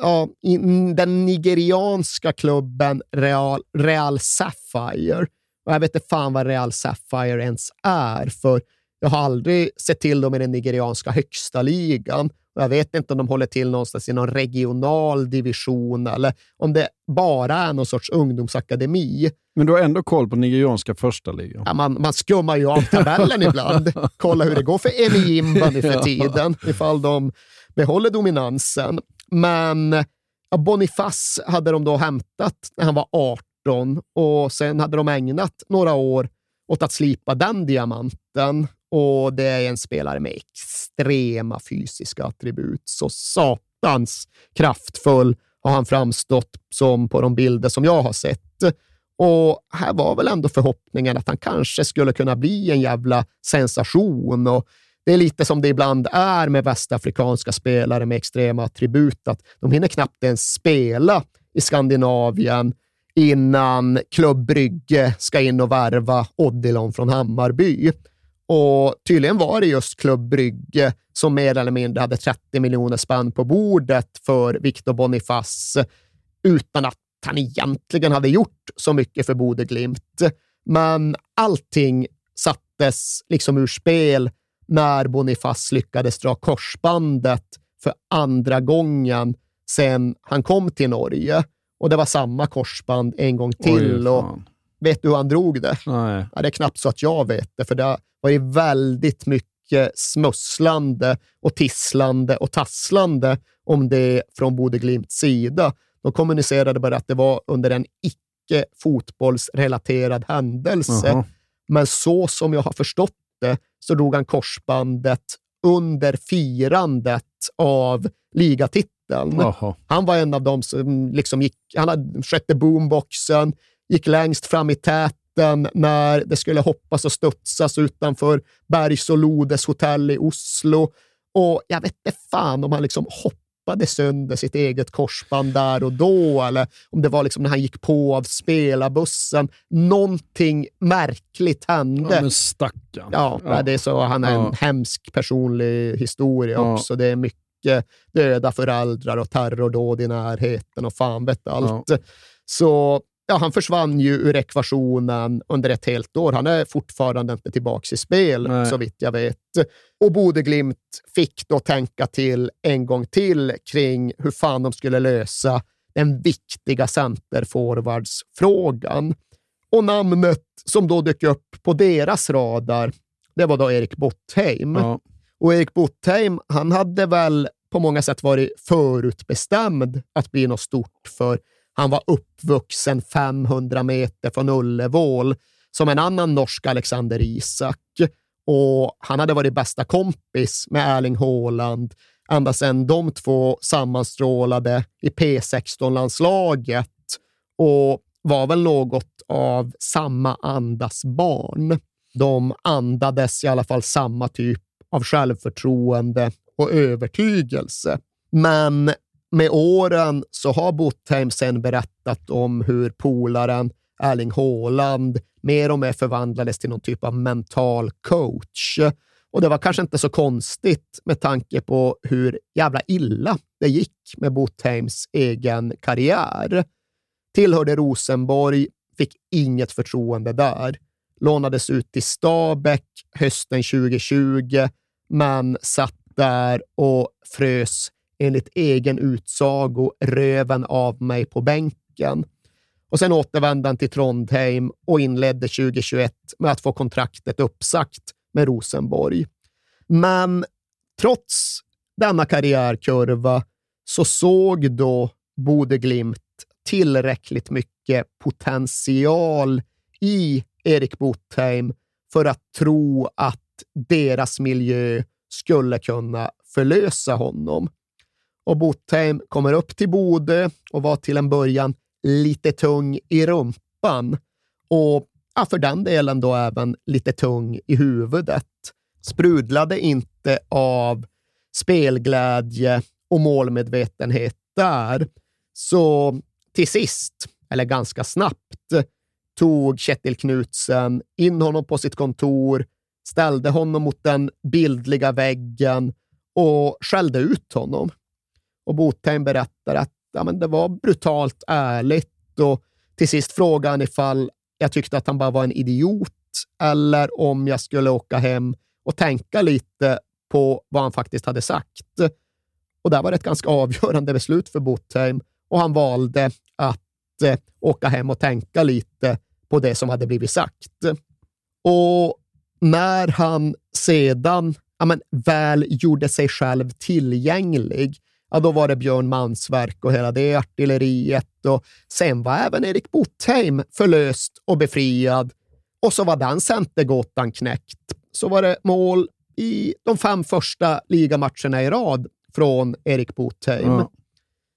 Ja, i den nigerianska klubben Real, Real Sapphire. Och jag vet inte fan vad Real Sapphire ens är, för jag har aldrig sett till dem i den nigerianska högsta ligan. Jag vet inte om de håller till någonstans i någon regional division eller om det bara är någon sorts ungdomsakademi. Men du har ändå koll på nigerianska första ligan? Ja, man, man skummar ju av tabellen ibland. [LAUGHS] Kolla hur det går för Emi nu för tiden, ifall de behåller dominansen. Men ja, Boniface hade de då hämtat när han var 18 och sen hade de ägnat några år åt att slipa den diamanten. Och det är en spelare med extrema fysiska attribut. Så satans kraftfull har han framstått som på de bilder som jag har sett. Och här var väl ändå förhoppningen att han kanske skulle kunna bli en jävla sensation. Och det är lite som det ibland är med västafrikanska spelare med extrema attribut, att de hinner knappt ens spela i Skandinavien innan klubbrygge ska in och värva Odilon från Hammarby. Och tydligen var det just Klubb Brygge som mer eller mindre hade 30 miljoner spänn på bordet för Victor Boniface utan att han egentligen hade gjort så mycket för Bode Glimt. Men allting sattes liksom ur spel när Boniface lyckades dra korsbandet för andra gången sedan han kom till Norge. Och det var samma korsband en gång till. Oj, och vet du hur han drog det? Nej. Ja, det är knappt så att jag vet det, för det var ju väldigt mycket smusslande och tisslande och tasslande om det från Bode Glimts sida. De kommunicerade bara att det var under en icke fotbollsrelaterad händelse. Uh -huh. Men så som jag har förstått det så drog han korsbandet under firandet av ligatiteln. Uh -huh. Han var en av dem som liksom gick, han hade, skötte boomboxen, gick längst fram i täten när det skulle hoppas och studsas utanför Bergs och Lodes hotell i Oslo. Och jag vet inte fan om han liksom hoppade sönder sitt eget korsband där och då, eller om det var liksom när han gick på av spelarbussen. Någonting märkligt hände. Ja, men stackarn. Ja, ja. Det är så, han är ja. en hemsk personlig historia ja. också. Det är mycket döda föräldrar och terrordåd i närheten och fan vet allt. Så ja, han försvann ju ur ekvationen under ett helt år. Han är fortfarande inte tillbaka i spel, Nej. så vitt jag vet. Och Bodeglimt fick då tänka till en gång till kring hur fan de skulle lösa den viktiga centerforwardsfrågan. Och namnet som då dök upp på deras radar, det var då Erik Bottheim. Ja. Och Erik Bottheim, han hade väl på många sätt varit förutbestämd att bli något stort för han var uppvuxen 500 meter från Ullevål som en annan norsk Alexander Isak. Och han hade varit bästa kompis med Erling Haaland ända sedan de två sammanstrålade i P16-landslaget och var väl något av samma andas barn. De andades i alla fall samma typ av självförtroende och övertygelse. Men med åren så har Botheim sen berättat om hur polaren Erling Haaland mer och mer förvandlades till någon typ av mental coach. Och det var kanske inte så konstigt med tanke på hur jävla illa det gick med Botheims egen karriär. Tillhörde Rosenborg, fick inget förtroende där. Lånades ut till Stabäck hösten 2020, men satt där och frös enligt egen utsago röven av mig på bänken. och sen återvände han till Trondheim och inledde 2021 med att få kontraktet uppsagt med Rosenborg. Men trots denna karriärkurva så såg då Bode Glimt tillräckligt mycket potential i Erik Botheim för att tro att deras miljö skulle kunna förlösa honom. Och Botheim kommer upp till Bode och var till en början lite tung i rumpan och ja, för den delen då även lite tung i huvudet. Sprudlade inte av spelglädje och målmedvetenhet där. Så till sist, eller ganska snabbt, tog Kjetil Knutsen in honom på sitt kontor, ställde honom mot den bildliga väggen och skällde ut honom. Och Botheim berättar att ja, men det var brutalt ärligt och till sist frågade han ifall jag tyckte att han bara var en idiot eller om jag skulle åka hem och tänka lite på vad han faktiskt hade sagt. Och det var ett ganska avgörande beslut för Botheim och han valde att eh, åka hem och tänka lite på det som hade blivit sagt. Och när han sedan ja, men, väl gjorde sig själv tillgänglig, ja, då var det Björn Mansverk och hela det artilleriet. Och sen var även Erik Botheim förlöst och befriad. Och så var den centergåtan knäckt. Så var det mål i de fem första ligamatcherna i rad från Erik Botheim. Mm.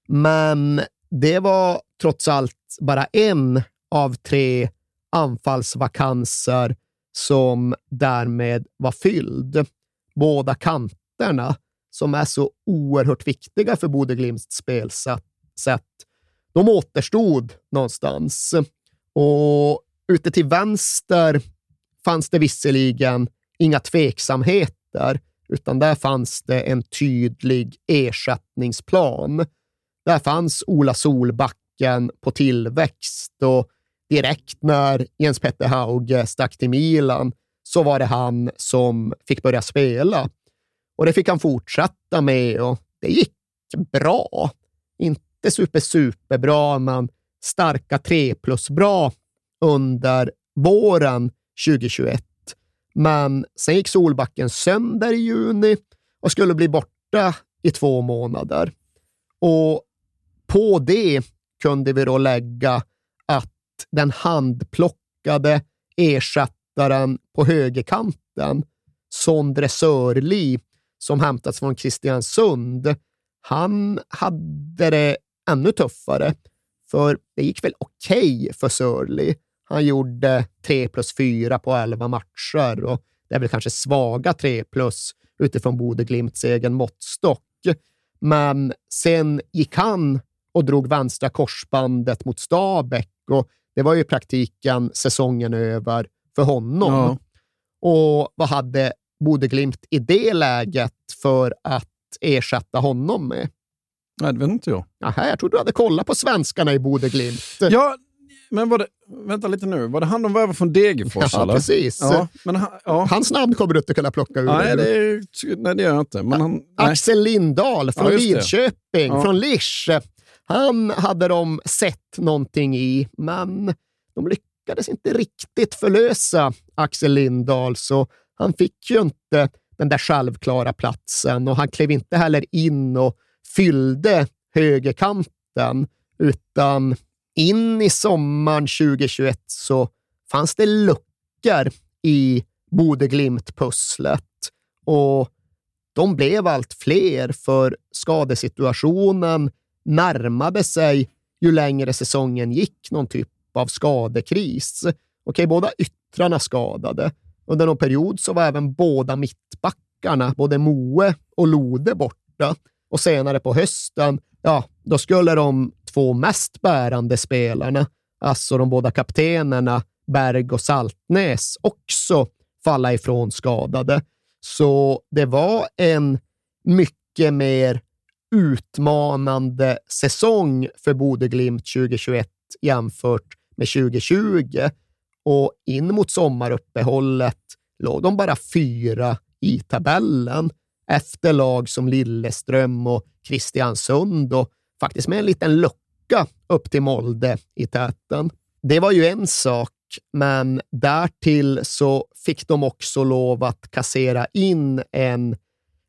Men det var trots allt bara en av tre anfallsvakanser som därmed var fylld. Båda kanterna, som är så oerhört viktiga för Bode Glimts spelsätt, de återstod någonstans. Och ute till vänster fanns det visserligen inga tveksamheter, utan där fanns det en tydlig ersättningsplan. Där fanns Ola Solbacken på tillväxt och direkt när Jens Petter Hauge stack till Milan så var det han som fick börja spela. Och det fick han fortsätta med och det gick bra. Inte super, superbra, men starka 3 plus bra under våren 2021. Men sen gick Solbacken sönder i juni och skulle bli borta i två månader. Och på det kunde vi då lägga att den handplockade ersättaren på högerkanten, Sondre Sörli, som hämtats från Kristiansund, han hade det ännu tuffare. För det gick väl okej okay för Sörli. Han gjorde 3 plus 4 på 11 matcher och det är väl kanske svaga 3 plus utifrån Bode Glimts egen måttstock. Men sen gick han och drog vänstra korsbandet mot Stabäck och det var ju i praktiken säsongen över för honom. Ja. Och vad hade Bode Glimt i det läget för att ersätta honom med? Nej, det vet inte jag. Aha, jag trodde du hade kollat på svenskarna i Bode Glimt. Ja, men var det, vänta lite nu, var det han de var från Degerfors? Ja, eller? precis. Ja, men han, ja. Hans namn kommer du inte kunna plocka ur. Nej, det, nej, det gör jag inte. Men han, Axel Lindahl från ja, Lidköping, från Lisch. Han hade de sett någonting i, men de lyckades inte riktigt förlösa Axel Lindahl, så han fick ju inte den där självklara platsen och han klev inte heller in och fyllde högerkanten, utan in i sommaren 2021 så fanns det luckor i Bodeglimt-pusslet och de blev allt fler för skadesituationen närmade sig ju längre säsongen gick någon typ av skadekris. Okej, båda yttrarna skadade. Under någon period så var även båda mittbackarna, både Moe och Lode, borta. Och senare på hösten, ja, då skulle de två mest bärande spelarna, alltså de båda kaptenerna Berg och Saltnäs, också falla ifrån skadade. Så det var en mycket mer utmanande säsong för Bodeglimt 2021 jämfört med 2020 och in mot sommaruppehållet låg de bara fyra i tabellen efter lag som Lilleström och Kristiansund och faktiskt med en liten lucka upp till Molde i täten. Det var ju en sak, men därtill så fick de också lov att kassera in en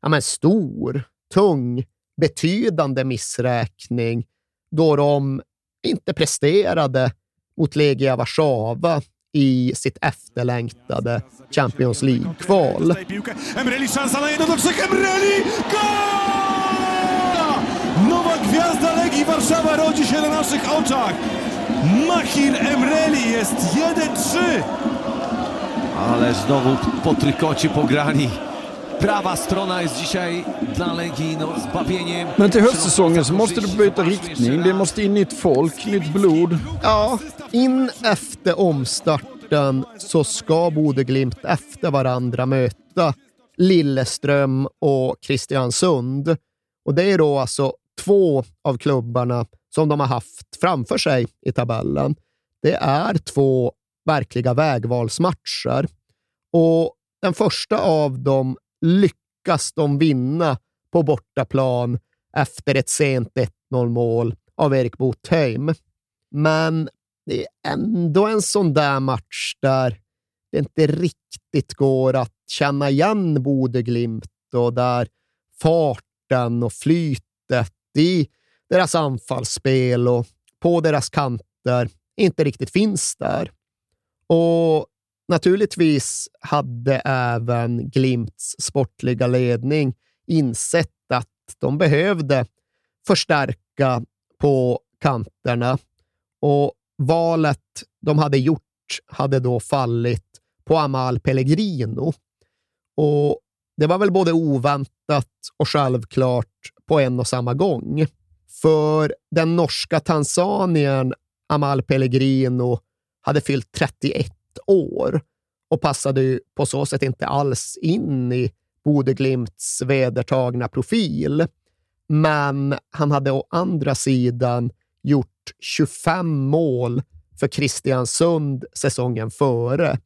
ja, men stor, tung, betydande missräkning då de inte presterade mot Legia Warszawa i sitt efterlängtade Champions League-kval. Emreli szansa na jednotoczek, Emreli! Gol! Nowa gwiazda Legii Warszawa rodzi się na naszych oczach. Mahir Emreli jest 1-3. Ale znowu po trykocie pograli. Prawa strona jest dzisiaj dla Legii no, zbawieniem. Men till höstsäsongen så måste du byta riktning. Det måste in nytt folk, nytt blod. Ja, in efter omstarten så ska Bodeglimt efter varandra möta Lilleström och Kristiansund. Och det är då alltså två av klubbarna som de har haft framför sig i tabellen. Det är två verkliga vägvalsmatcher. Och den första av dem lyckas de vinna på bortaplan efter ett sent 1-0 mål av Erik Botheim. Men det är ändå en sån där match där det inte riktigt går att känna igen Bodeglimt och där farten och flytet i deras anfallsspel och på deras kanter inte riktigt finns där. Och naturligtvis hade även Glimts sportliga ledning insett att de behövde förstärka på kanterna och valet de hade gjort hade då fallit på Amal Pellegrino. Och det var väl både oväntat och självklart på en och samma gång. För den norska tanzanien Amal Pellegrino hade fyllt 31 år och passade ju på så sätt inte alls in i Bodeglimts vedertagna profil. Men han hade å andra sidan gjort 25 mål för Kristiansund säsongen före.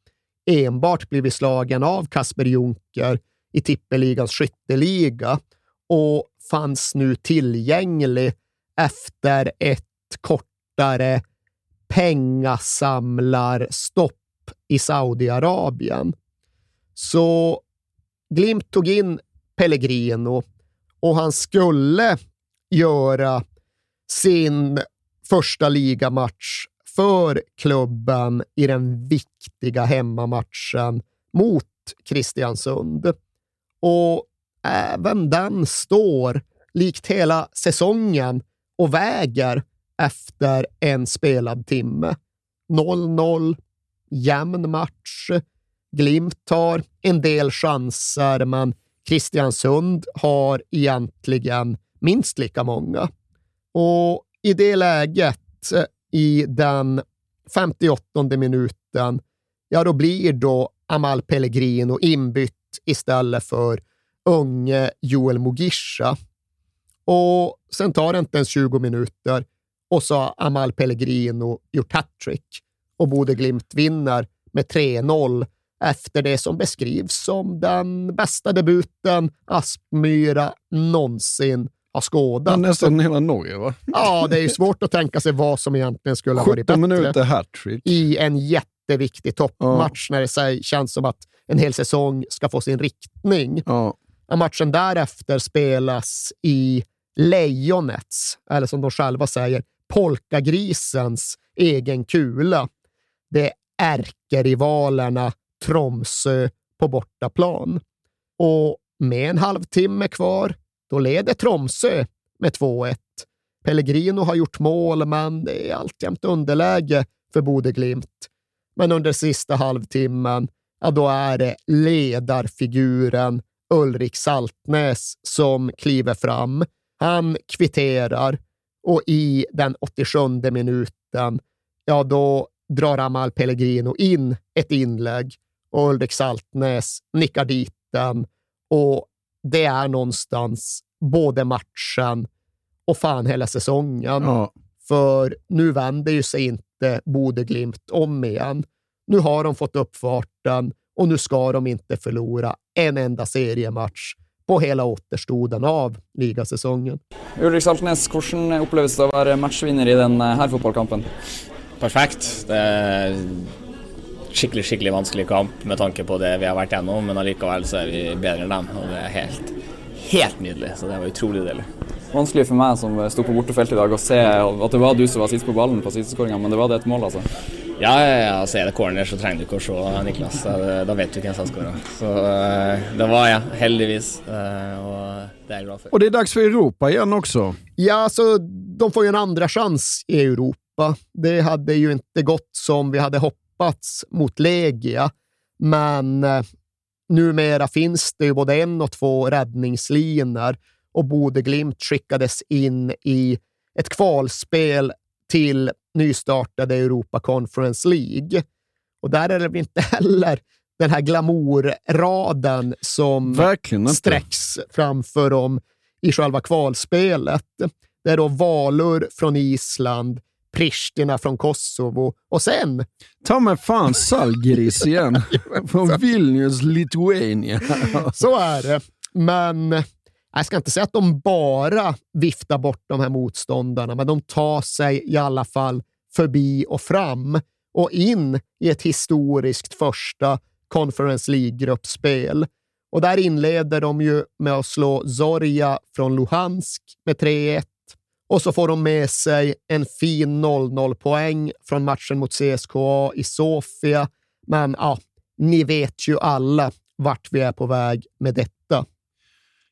Enbart blivit slagen av Kasper Junker i Tippeligans skytteliga och fanns nu tillgänglig efter ett kortare pengasamlarstopp i Saudiarabien. Så Glimt tog in Pellegrino och han skulle göra sin första ligamatch för klubben i den viktiga hemmamatchen mot Kristiansund. Och även den står, likt hela säsongen, och väger efter en spelad timme. 0-0, jämn match. Glimt har en del chanser, men Kristiansund har egentligen minst lika många. Och i det läget, i den 58 minuten, ja då blir då Amal Pellegrino inbytt istället för unge Joel Mugisha. Och sen tar det inte ens 20 minuter och så har Amal Pellegrino gjort hattrick och Bode Glimt vinner med 3-0 efter det som beskrivs som den bästa debuten Aspmyra någonsin har skådat. Nästan hela Norge, va? Ja, det är ju svårt att tänka sig vad som egentligen skulle ha varit bättre. 17 minuter hattrick. I en jätteviktig toppmatch ja. när det känns som att en hel säsong ska få sin riktning. Ja. Matchen därefter spelas i Lejonets, eller som de själva säger, Polkagrisens egen kula. Det är ärkerivalerna Tromsö på bortaplan. Och med en halvtimme kvar, då leder Tromsö med 2-1. Pellegrino har gjort mål, men det är alltjämt underläge för Bodeglimt. Men under sista halvtimmen, ja, då är det ledarfiguren Ulrik Saltnäs som kliver fram. Han kvitterar och i den 87 minuten, ja, då drar Amal Pellegrino in ett inlägg och Ulrik Saltnäs nickar dit den och det är någonstans både matchen och fan hela säsongen. Ja. För nu vänder ju sig inte Bodeglimt om igen. Nu har de fått upp farten och nu ska de inte förlora en enda seriematch på hela återstoden av ligasäsongen. Ulrik Saltnes, hvordan oppleves det å være matchvinner i denne her fotballkampen? Perfekt. Det er skikkelig skikkelig vanskelig kamp med tanke på det vi har vært gjennom, men allikevel så er vi bedre enn dem. Og det er helt, helt nydelig. Så det var utrolig deilig. Vanskelig for meg som sto på bortefelt i dag å se at det var du som var sist på ballen på sideskåringa, men det var det et mål, altså? Ja, ja. Altså, er det corner, så trenger du ikke å se Niklas. Da, da vet du hvem som skåra. Så uh, det var jeg, ja, heldigvis. Uh, og det er jeg glad for. Och det är dags för Europa igen också. Ja, så de får ju en andra chans i Europa. Det hade ju inte gått som vi hade hoppats mot Legia, men eh, numera finns det ju både en och två räddningslinjer och Bode Glimt skickades in i ett kvalspel till nystartade Europa Conference League. Och där är det väl inte heller den här glamourraden som sträcks framför dem i själva kvalspelet. Det är då Valur från Island, Pristina från Kosovo och sen... Ta mig fan Salgiris igen. [LAUGHS] Från Vilnius, Lithuania. [LAUGHS] Så är det. Men jag ska inte säga att de bara viftar bort de här motståndarna, men de tar sig i alla fall förbi och fram och in i ett historiskt första Conference League-gruppspel. Och där inleder de ju med att slå Zorja från Luhansk med 3-1 och så får de med sig en fin 0-0-poäng från matchen mot CSKA i Sofia. Men ja, ni vet ju alla vart vi är på väg med detta.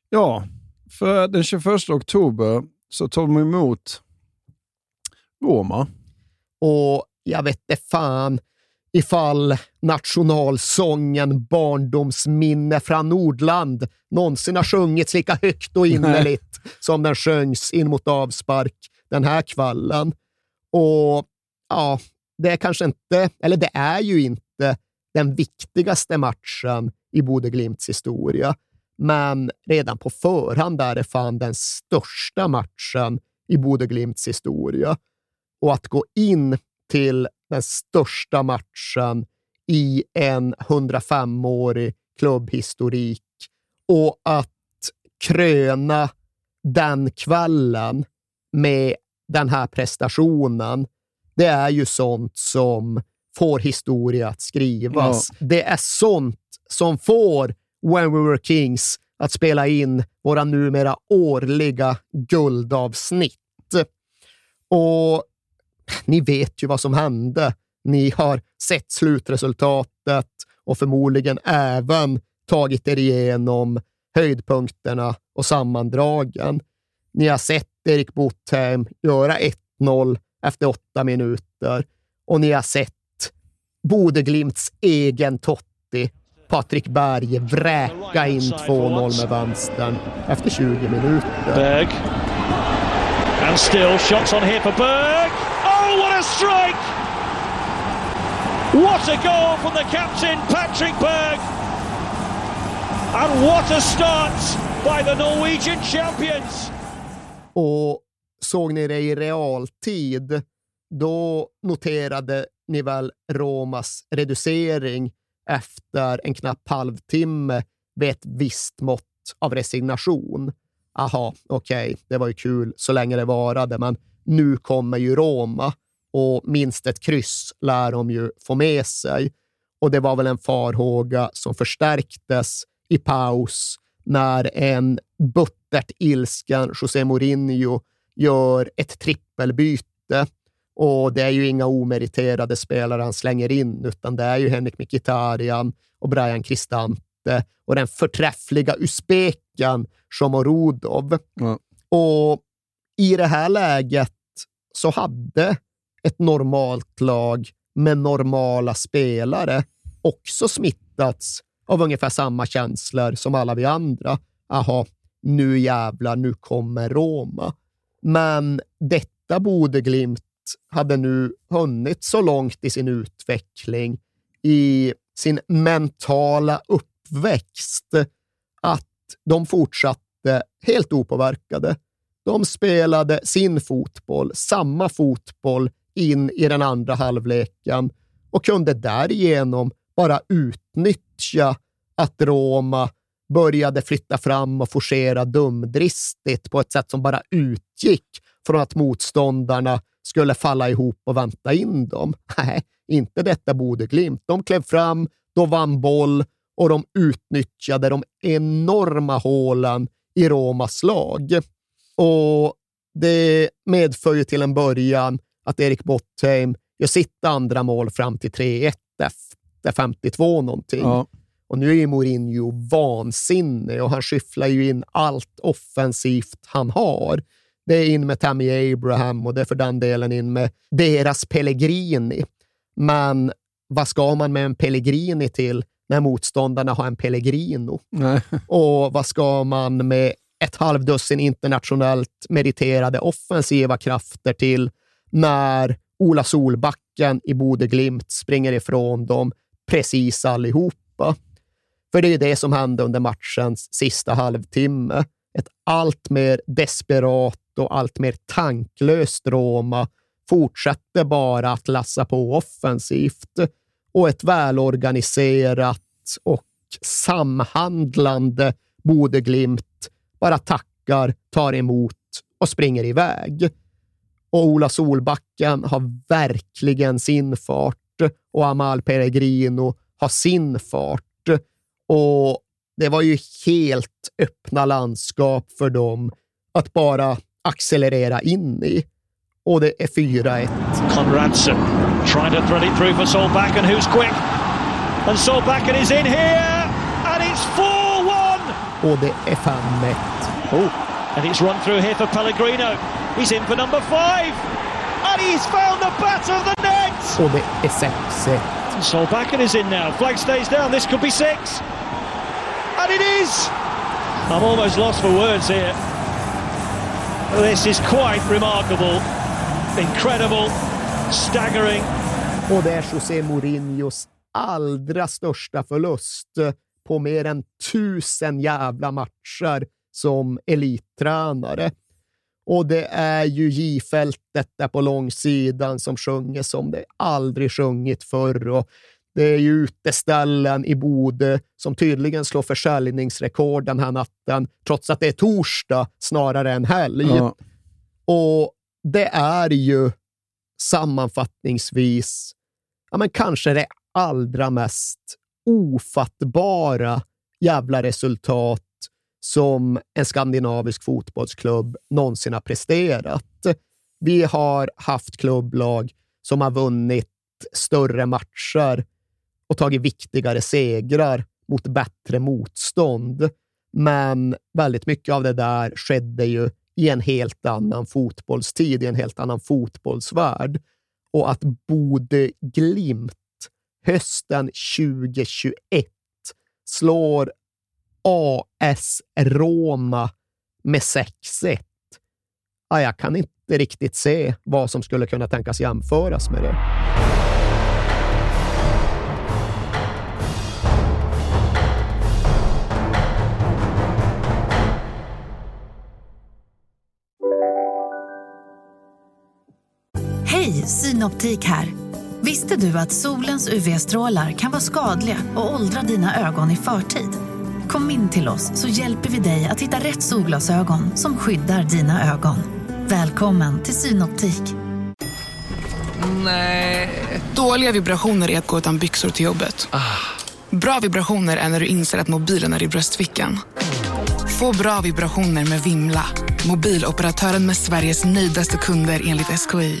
Ja, för den 21 oktober så tar de emot Roma. Och jag vet inte fan ifall nationalsången Barndomsminne från Nordland någonsin har sjungits lika högt och innerligt som den sjöngs in mot avspark den här kvällen. Och ja, det är kanske inte, eller det är ju inte den viktigaste matchen i Bode Glimts historia, men redan på förhand är det fan den största matchen i Bode Glimts historia. Och att gå in till den största matchen i en 105-årig klubbhistorik och att kröna den kvällen med den här prestationen, det är ju sånt som får historia att skrivas. Det är sånt som får When We Were Kings att spela in våra numera årliga guldavsnitt. Och ni vet ju vad som hände. Ni har sett slutresultatet och förmodligen även tagit er igenom höjdpunkterna och sammandragen. Ni har sett Erik Botheim göra 1-0 efter åtta minuter och ni har sett Bodeglimts egen Totti, Patrik Berg, vräka in 2-0 med vänstern efter 20 minuter. Berg. And still shots on here for Berg. A strike! What a goal from the captain, Patrick Berg! And what a start by the Norwegian champions! Och såg ni det i realtid, då noterade ni väl Romas reducering efter en knapp halvtimme vid ett visst mått av resignation. Aha, okej, okay, det var ju kul så länge det varade, men nu kommer ju Roma och minst ett kryss lär de ju få med sig. Och det var väl en farhåga som förstärktes i paus när en buttert ilsken José Mourinho gör ett trippelbyte. Och det är ju inga omeriterade spelare han slänger in, utan det är ju Henrik Mkhitaryan och Brian Cristante och den förträffliga usbeken Shomorodov. Ja. Och i det här läget så hade ett normalt lag med normala spelare också smittats av ungefär samma känslor som alla vi andra. Aha, nu jävlar, nu kommer Roma. Men detta Bodeglimt hade nu hunnit så långt i sin utveckling, i sin mentala uppväxt, att de fortsatte helt opåverkade. De spelade sin fotboll, samma fotboll, in i den andra halvleken och kunde därigenom bara utnyttja att Roma började flytta fram och forcera dumdristigt på ett sätt som bara utgick från att motståndarna skulle falla ihop och vänta in dem. [LAUGHS] Nej, inte detta Bodeglimt. De klev fram, de vann boll och de utnyttjade de enorma hålen i Romas lag. Och det medför ju till en början att Erik Bottheim gör sitt andra mål fram till 3-1 efter 52 någonting. Ja. Och nu är ju Mourinho vansinnig och han skyfflar ju in allt offensivt han har. Det är in med Tammy Abraham och det är för den delen in med deras Pellegrini. Men vad ska man med en Pellegrini till när motståndarna har en Pellegrino? Nej. Och vad ska man med ett halvdussin internationellt meriterade offensiva krafter till när Ola Solbacken i Bode Glimt springer ifrån dem precis allihopa. För det är det som hände under matchens sista halvtimme. Ett allt mer desperat och allt mer tanklöst Roma fortsätter bara att lassa på offensivt och ett välorganiserat och samhandlande Bodeglimt bara tackar, tar emot och springer iväg. Och Ola Solbacken har verkligen sin fart och Amal Peregrino har sin fart. Och det var ju helt öppna landskap för dem att bara accelerera in i. Och det är 4-1. Conradson trying to thread it through for Solbakken, who's quick. And Solbakken is in here, and it's 4-1! Och det är 5-1. Oh, and it's run through here for Pellegrino. He's in for number five! And he's found the back of the net! Och det är 6-1. Solbakken is in now. Flag stays down. This could be six. And it is! I'm almost lost for words here. This is quite remarkable. Incredible. Staggering. Och det är José Mourinhos allra största förlust på mer än tusen jävla matcher som elittränare. Och det är ju J-fältet där på långsidan som sjunger som det aldrig sjungit förr. Och det är ju uteställen i Bode som tydligen slår försäljningsrekord den här natten, trots att det är torsdag snarare än helg. Ja. Och det är ju sammanfattningsvis ja, men kanske det allra mest ofattbara jävla resultat som en skandinavisk fotbollsklubb någonsin har presterat. Vi har haft klubblag som har vunnit större matcher och tagit viktigare segrar mot bättre motstånd. Men väldigt mycket av det där skedde ju i en helt annan fotbollstid, i en helt annan fotbollsvärld. Och att Bode Glimt hösten 2021 slår AS Roma med 6-1. Ja, jag kan inte riktigt se vad som skulle kunna tänkas jämföras med det. Hej, Synoptik här. Visste du att solens UV-strålar kan vara skadliga och åldra dina ögon i förtid? Kom in till oss så hjälper vi dig att hitta rätt solglasögon som skyddar dina ögon. Välkommen till Synoptik. Nej. Dåliga vibrationer är att gå utan byxor till jobbet. Ah. Bra vibrationer är när du inser att mobilen är i bröstfickan. Få bra vibrationer med Vimla. Mobiloperatören med Sveriges nöjdaste kunder enligt SKI.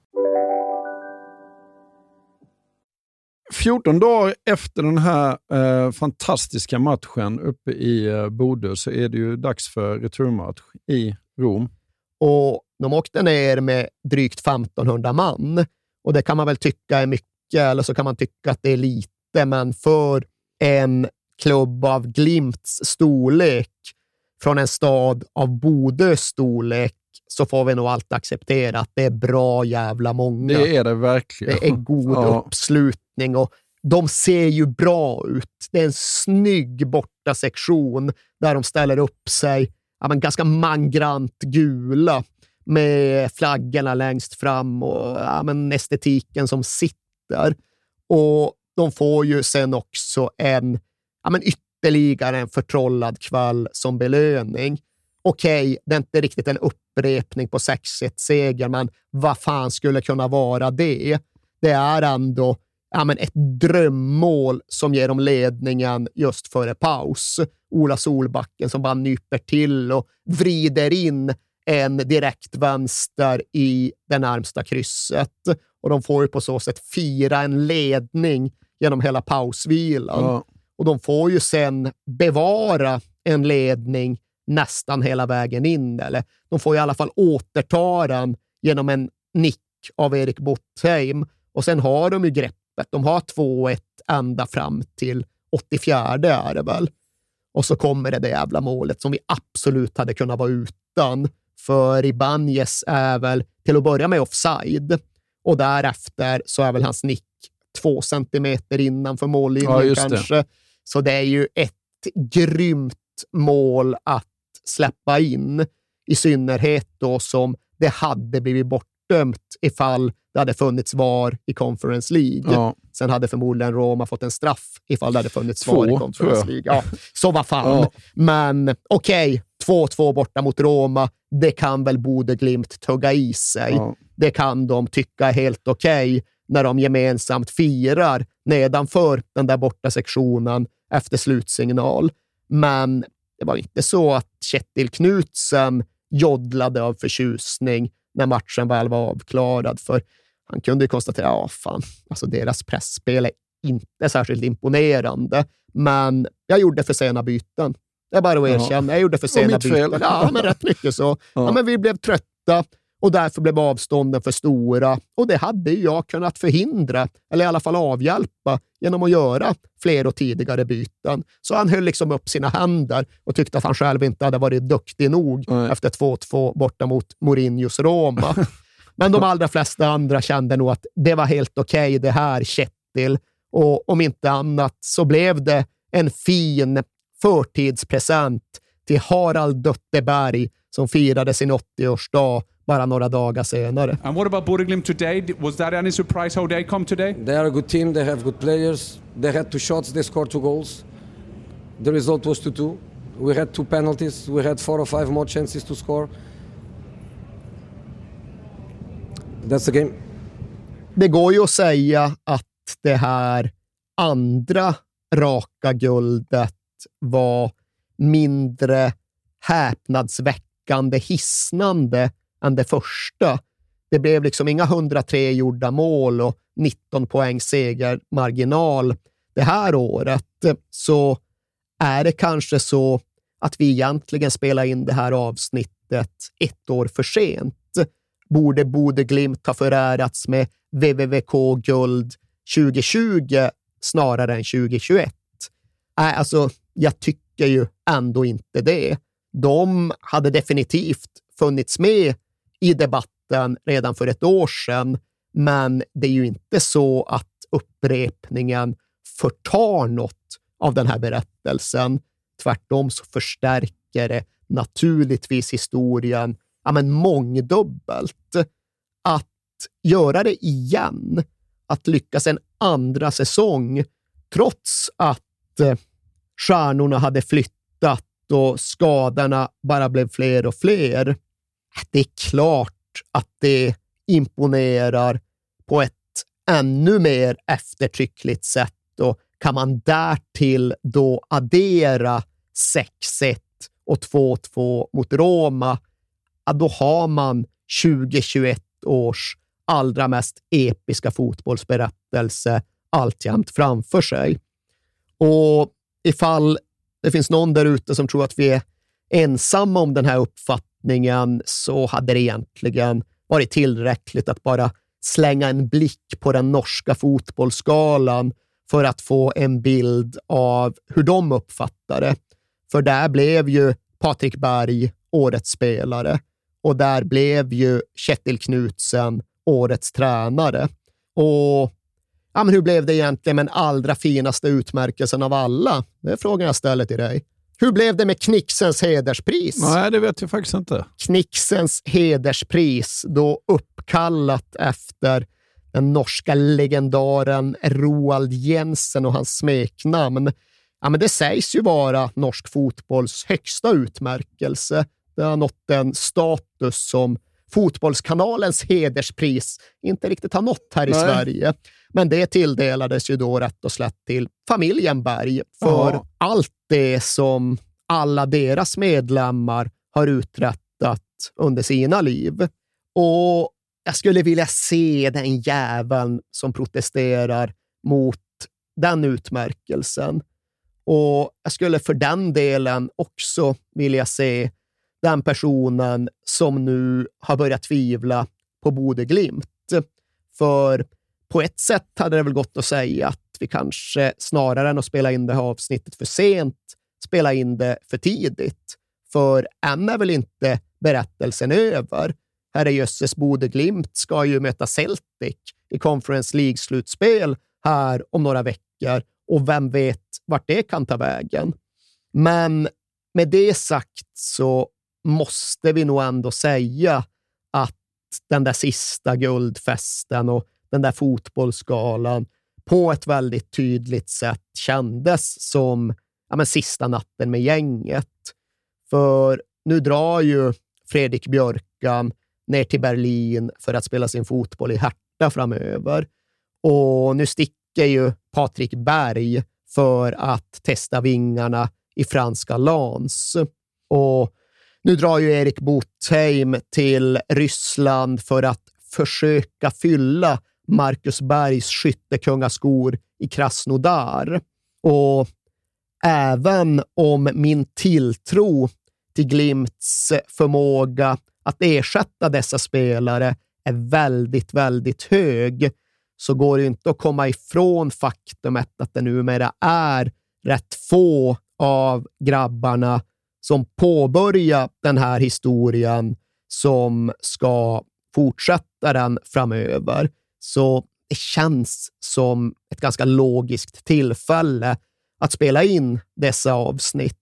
14 dagar efter den här eh, fantastiska matchen uppe i eh, Bodö så är det ju dags för returmatch i Rom. Och de åkte ner med drygt 1500 man och det kan man väl tycka är mycket, eller så kan man tycka att det är lite, men för en klubb av Glimts storlek från en stad av Bodös storlek så får vi nog alltid acceptera att det är bra jävla många. Det är det verkligen. Det är god ja. uppslutning uppräkning och de ser ju bra ut. Det är en snygg borta sektion där de ställer upp sig ja, men ganska mangrant gula med flaggorna längst fram och ja, men estetiken som sitter. Och de får ju sen också en ja, men ytterligare en förtrollad kväll som belöning. Okej, okay, det är inte riktigt en upprepning på 6-1-seger, men vad fan skulle kunna vara det? Det är ändå ja, men ett drömmål som ger dem ledningen just före paus. Ola Solbacken som bara nyper till och vrider in en direkt vänster i det närmsta krysset. Och de får ju på så sätt fira en ledning genom hela pausvilan. Ja. Och de får ju sen bevara en ledning nästan hela vägen in. Eller de får i alla fall återta den genom en nick av Erik Bottheim. Och sen har de ju greppet. De har 2-1 ända fram till 84 är det väl. Och så kommer det där jävla målet som vi absolut hade kunnat vara utan. För Ibanez är väl till att börja med offside och därefter så är väl hans nick två centimeter innanför mållinjen ja, kanske. Det. Så det är ju ett grymt mål att släppa in, i synnerhet då som det hade blivit bortdömt ifall det hade funnits VAR i Conference League. Ja. Sen hade förmodligen Roma fått en straff ifall det hade funnits VAR i Conference League. Ja, så vad fan. Ja. Men okej, okay, 2-2 borta mot Roma. Det kan väl Bode Glimt tugga i sig. Ja. Det kan de tycka är helt okej okay när de gemensamt firar nedanför den där borta sektionen efter slutsignal. Men det var inte så att Kjetil Knutsen joddlade av förtjusning när matchen väl var avklarad, för han kunde konstatera att ja, fan, alltså deras pressspel är inte särskilt imponerande, men jag gjorde för sena byten. Det är bara att erkänna. Jag gjorde för sena byten. Ja, men rätt mycket så. Ja. ja. men vi blev trötta och därför blev avstånden för stora. Och det hade jag kunnat förhindra, eller i alla fall avhjälpa, genom att göra fler och tidigare byten. Så han höll liksom upp sina händer och tyckte att han själv inte hade varit duktig nog Nej. efter 2-2 borta mot Mourinhos Roma. [LAUGHS] Men de allra flesta andra kände nog att det var helt okej okay, det här, Kjetil. Och om inte annat så blev det en fin förtidspresent till Harald Dötteberg som firade sin 80-årsdag bara några dagar senare. And what about Bodø today? Was that any surprise how they come today? They are a good team, they have good players. They had two shots, they scored two goals. The result was 2-2. We had two penalties, we had four or five more chances to score. That's the game. Det går ju att säga att det här andra raka guldet var mindre häpnadsväckande, hisnande än det första. Det blev liksom inga 103 gjorda mål och 19 poäng segermarginal det här året. Så är det kanske så att vi egentligen spelar in det här avsnittet ett år för sent. Borde Bode Glimt ha förärats med VVVK-guld 2020 snarare än 2021? Nej, äh, alltså, jag tycker ju ändå inte det. De hade definitivt funnits med i debatten redan för ett år sedan, men det är ju inte så att upprepningen förtar något av den här berättelsen. Tvärtom så förstärker det naturligtvis historien ja, men mångdubbelt. Att göra det igen, att lyckas en andra säsong, trots att eh, stjärnorna hade flyttat och skadorna bara blev fler och fler, det är klart att det imponerar på ett ännu mer eftertryckligt sätt. Och kan man därtill då addera 6-1 och 2-2 mot Roma, ja, då har man 2021 års allra mest episka fotbollsberättelse alltjämt framför sig. Och ifall det finns någon där ute som tror att vi är ensamma om den här uppfattningen uppfattningen så hade det egentligen varit tillräckligt att bara slänga en blick på den norska fotbollsskalan för att få en bild av hur de uppfattar det. För där blev ju Patrik Berg årets spelare och där blev ju Kjetil Knutsen årets tränare. Och ja, men hur blev det egentligen med den allra finaste utmärkelsen av alla? Det är frågan jag ställer till dig. Hur blev det med Knixens hederspris? Nej, det vet jag faktiskt inte. Knixens hederspris, då uppkallat efter den norska legendaren Roald Jensen och hans smeknamn. Ja, men det sägs ju vara norsk fotbolls högsta utmärkelse. Det har nått en status som Fotbollskanalens hederspris inte riktigt har nått här i Nej. Sverige. Men det tilldelades ju då rätt och slätt till familjen Berg för Ja. allt det som alla deras medlemmar har uträttat under sina liv. Och jag skulle vilja se den jäveln som protesterar mot den utmärkelsen. Och jag skulle för den delen också vilja se den personen som nu har börjat tvivla på Bode Glimt. För på ett sätt hade det väl gått att säga att vi kanske snarare än att spela in det här avsnittet för sent, spela in det för tidigt. För än är väl inte berättelsen över. Herrejösses Bode Glimt ska ju möta Celtic i Conference League-slutspel här om några veckor och vem vet vart det kan ta vägen. Men med det sagt så måste vi nog ändå säga att den där sista guldfesten och den där fotbollsgalan på ett väldigt tydligt sätt kändes som ja, men sista natten med gänget. För nu drar ju Fredrik Björkan ner till Berlin för att spela sin fotboll i Hertha framöver. Och nu sticker ju Patrik Berg för att testa vingarna i franska Lans. Och nu drar ju Erik Botheim till Ryssland för att försöka fylla Marcus Bergs skyttekungaskor i Krasnodar. Och även om min tilltro till Glimts förmåga att ersätta dessa spelare är väldigt, väldigt hög, så går det inte att komma ifrån faktumet att det numera är rätt få av grabbarna som påbörjar den här historien som ska fortsätta den framöver. Så det känns som ett ganska logiskt tillfälle att spela in dessa avsnitt.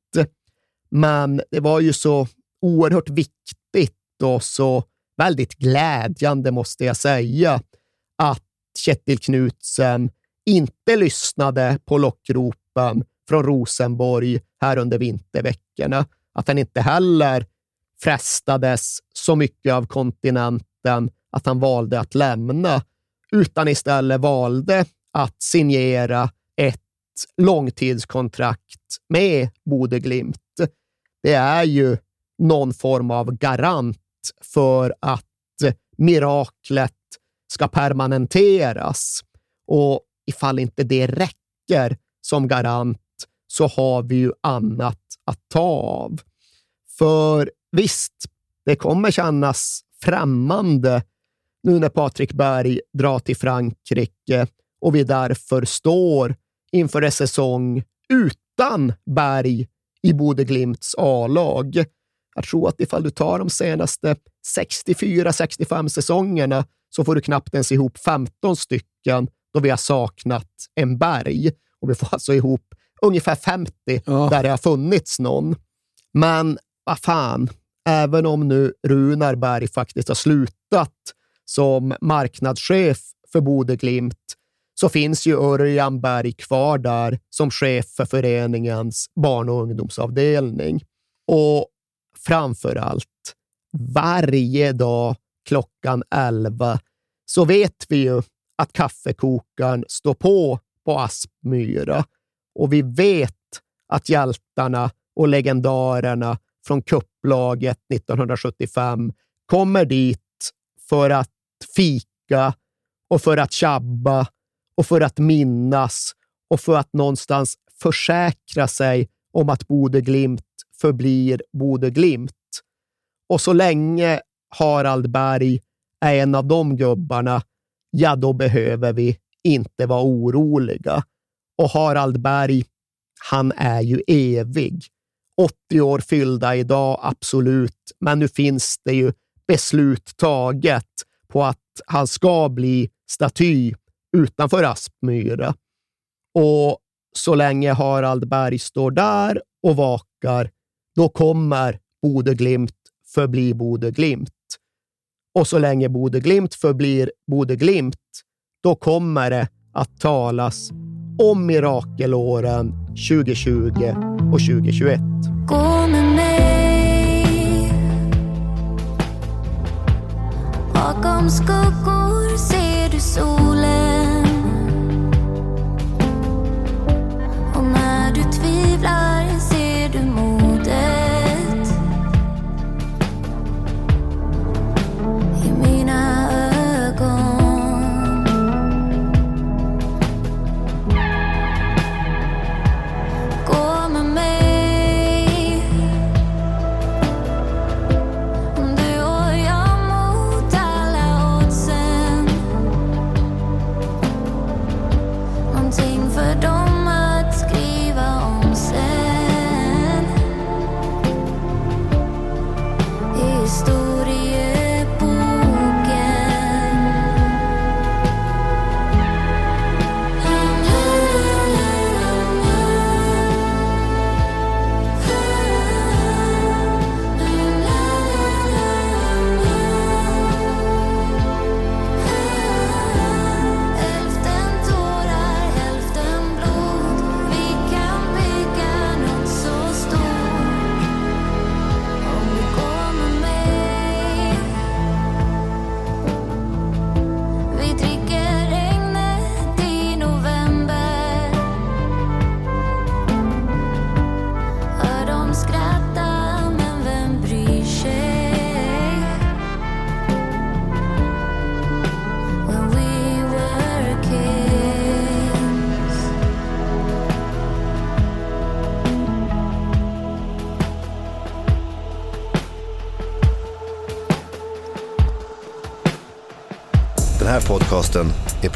Men det var ju så oerhört viktigt och så väldigt glädjande, måste jag säga, att Kjetil Knutsen inte lyssnade på lockropen från Rosenborg här under vinterveckorna. Att han inte heller frestades så mycket av kontinenten att han valde att lämna, utan istället valde att signera ett långtidskontrakt med Bodeglimt. Det är ju någon form av garant för att miraklet ska permanenteras. Och ifall inte det räcker som garant så har vi ju annat att ta av. För visst, det kommer kännas främmande nu när Patrik Berg drar till Frankrike och vi därför står inför en säsong utan Berg i Bode Glimts A-lag. Jag tror att ifall du tar de senaste 64-65 säsongerna så får du knappt ens ihop 15 stycken då vi har saknat en Berg. Och vi får alltså ihop ungefär 50 där det har funnits någon. Men vad fan, även om nu Runar Berg faktiskt har slutat som marknadschef för Bode Glimt så finns ju Örjan Berg kvar där som chef för föreningens barn och ungdomsavdelning. Och framför allt, varje dag klockan 11 så vet vi ju att kaffekokaren står på på Aspmyra och vi vet att hjältarna och legendarerna från kupplaget 1975 kommer dit för att fika och för att tjabba och för att minnas och för att någonstans försäkra sig om att Bode Glimt förblir Bode Glimt. Och så länge Harald Berg är en av de gubbarna, ja, då behöver vi inte vara oroliga. Och Harald Berg, han är ju evig. 80 år fyllda idag, absolut, men nu finns det ju beslut taget på att han ska bli staty utanför Aspmyra. Och så länge Harald Berg står där och vakar, då kommer Bode Glimt förbli Bode Glimt. Och så länge Bode Glimt förblir Bode Glimt, då kommer det att talas om mirakelåren 2020 och 2021. Gå med mig Bakom skuggor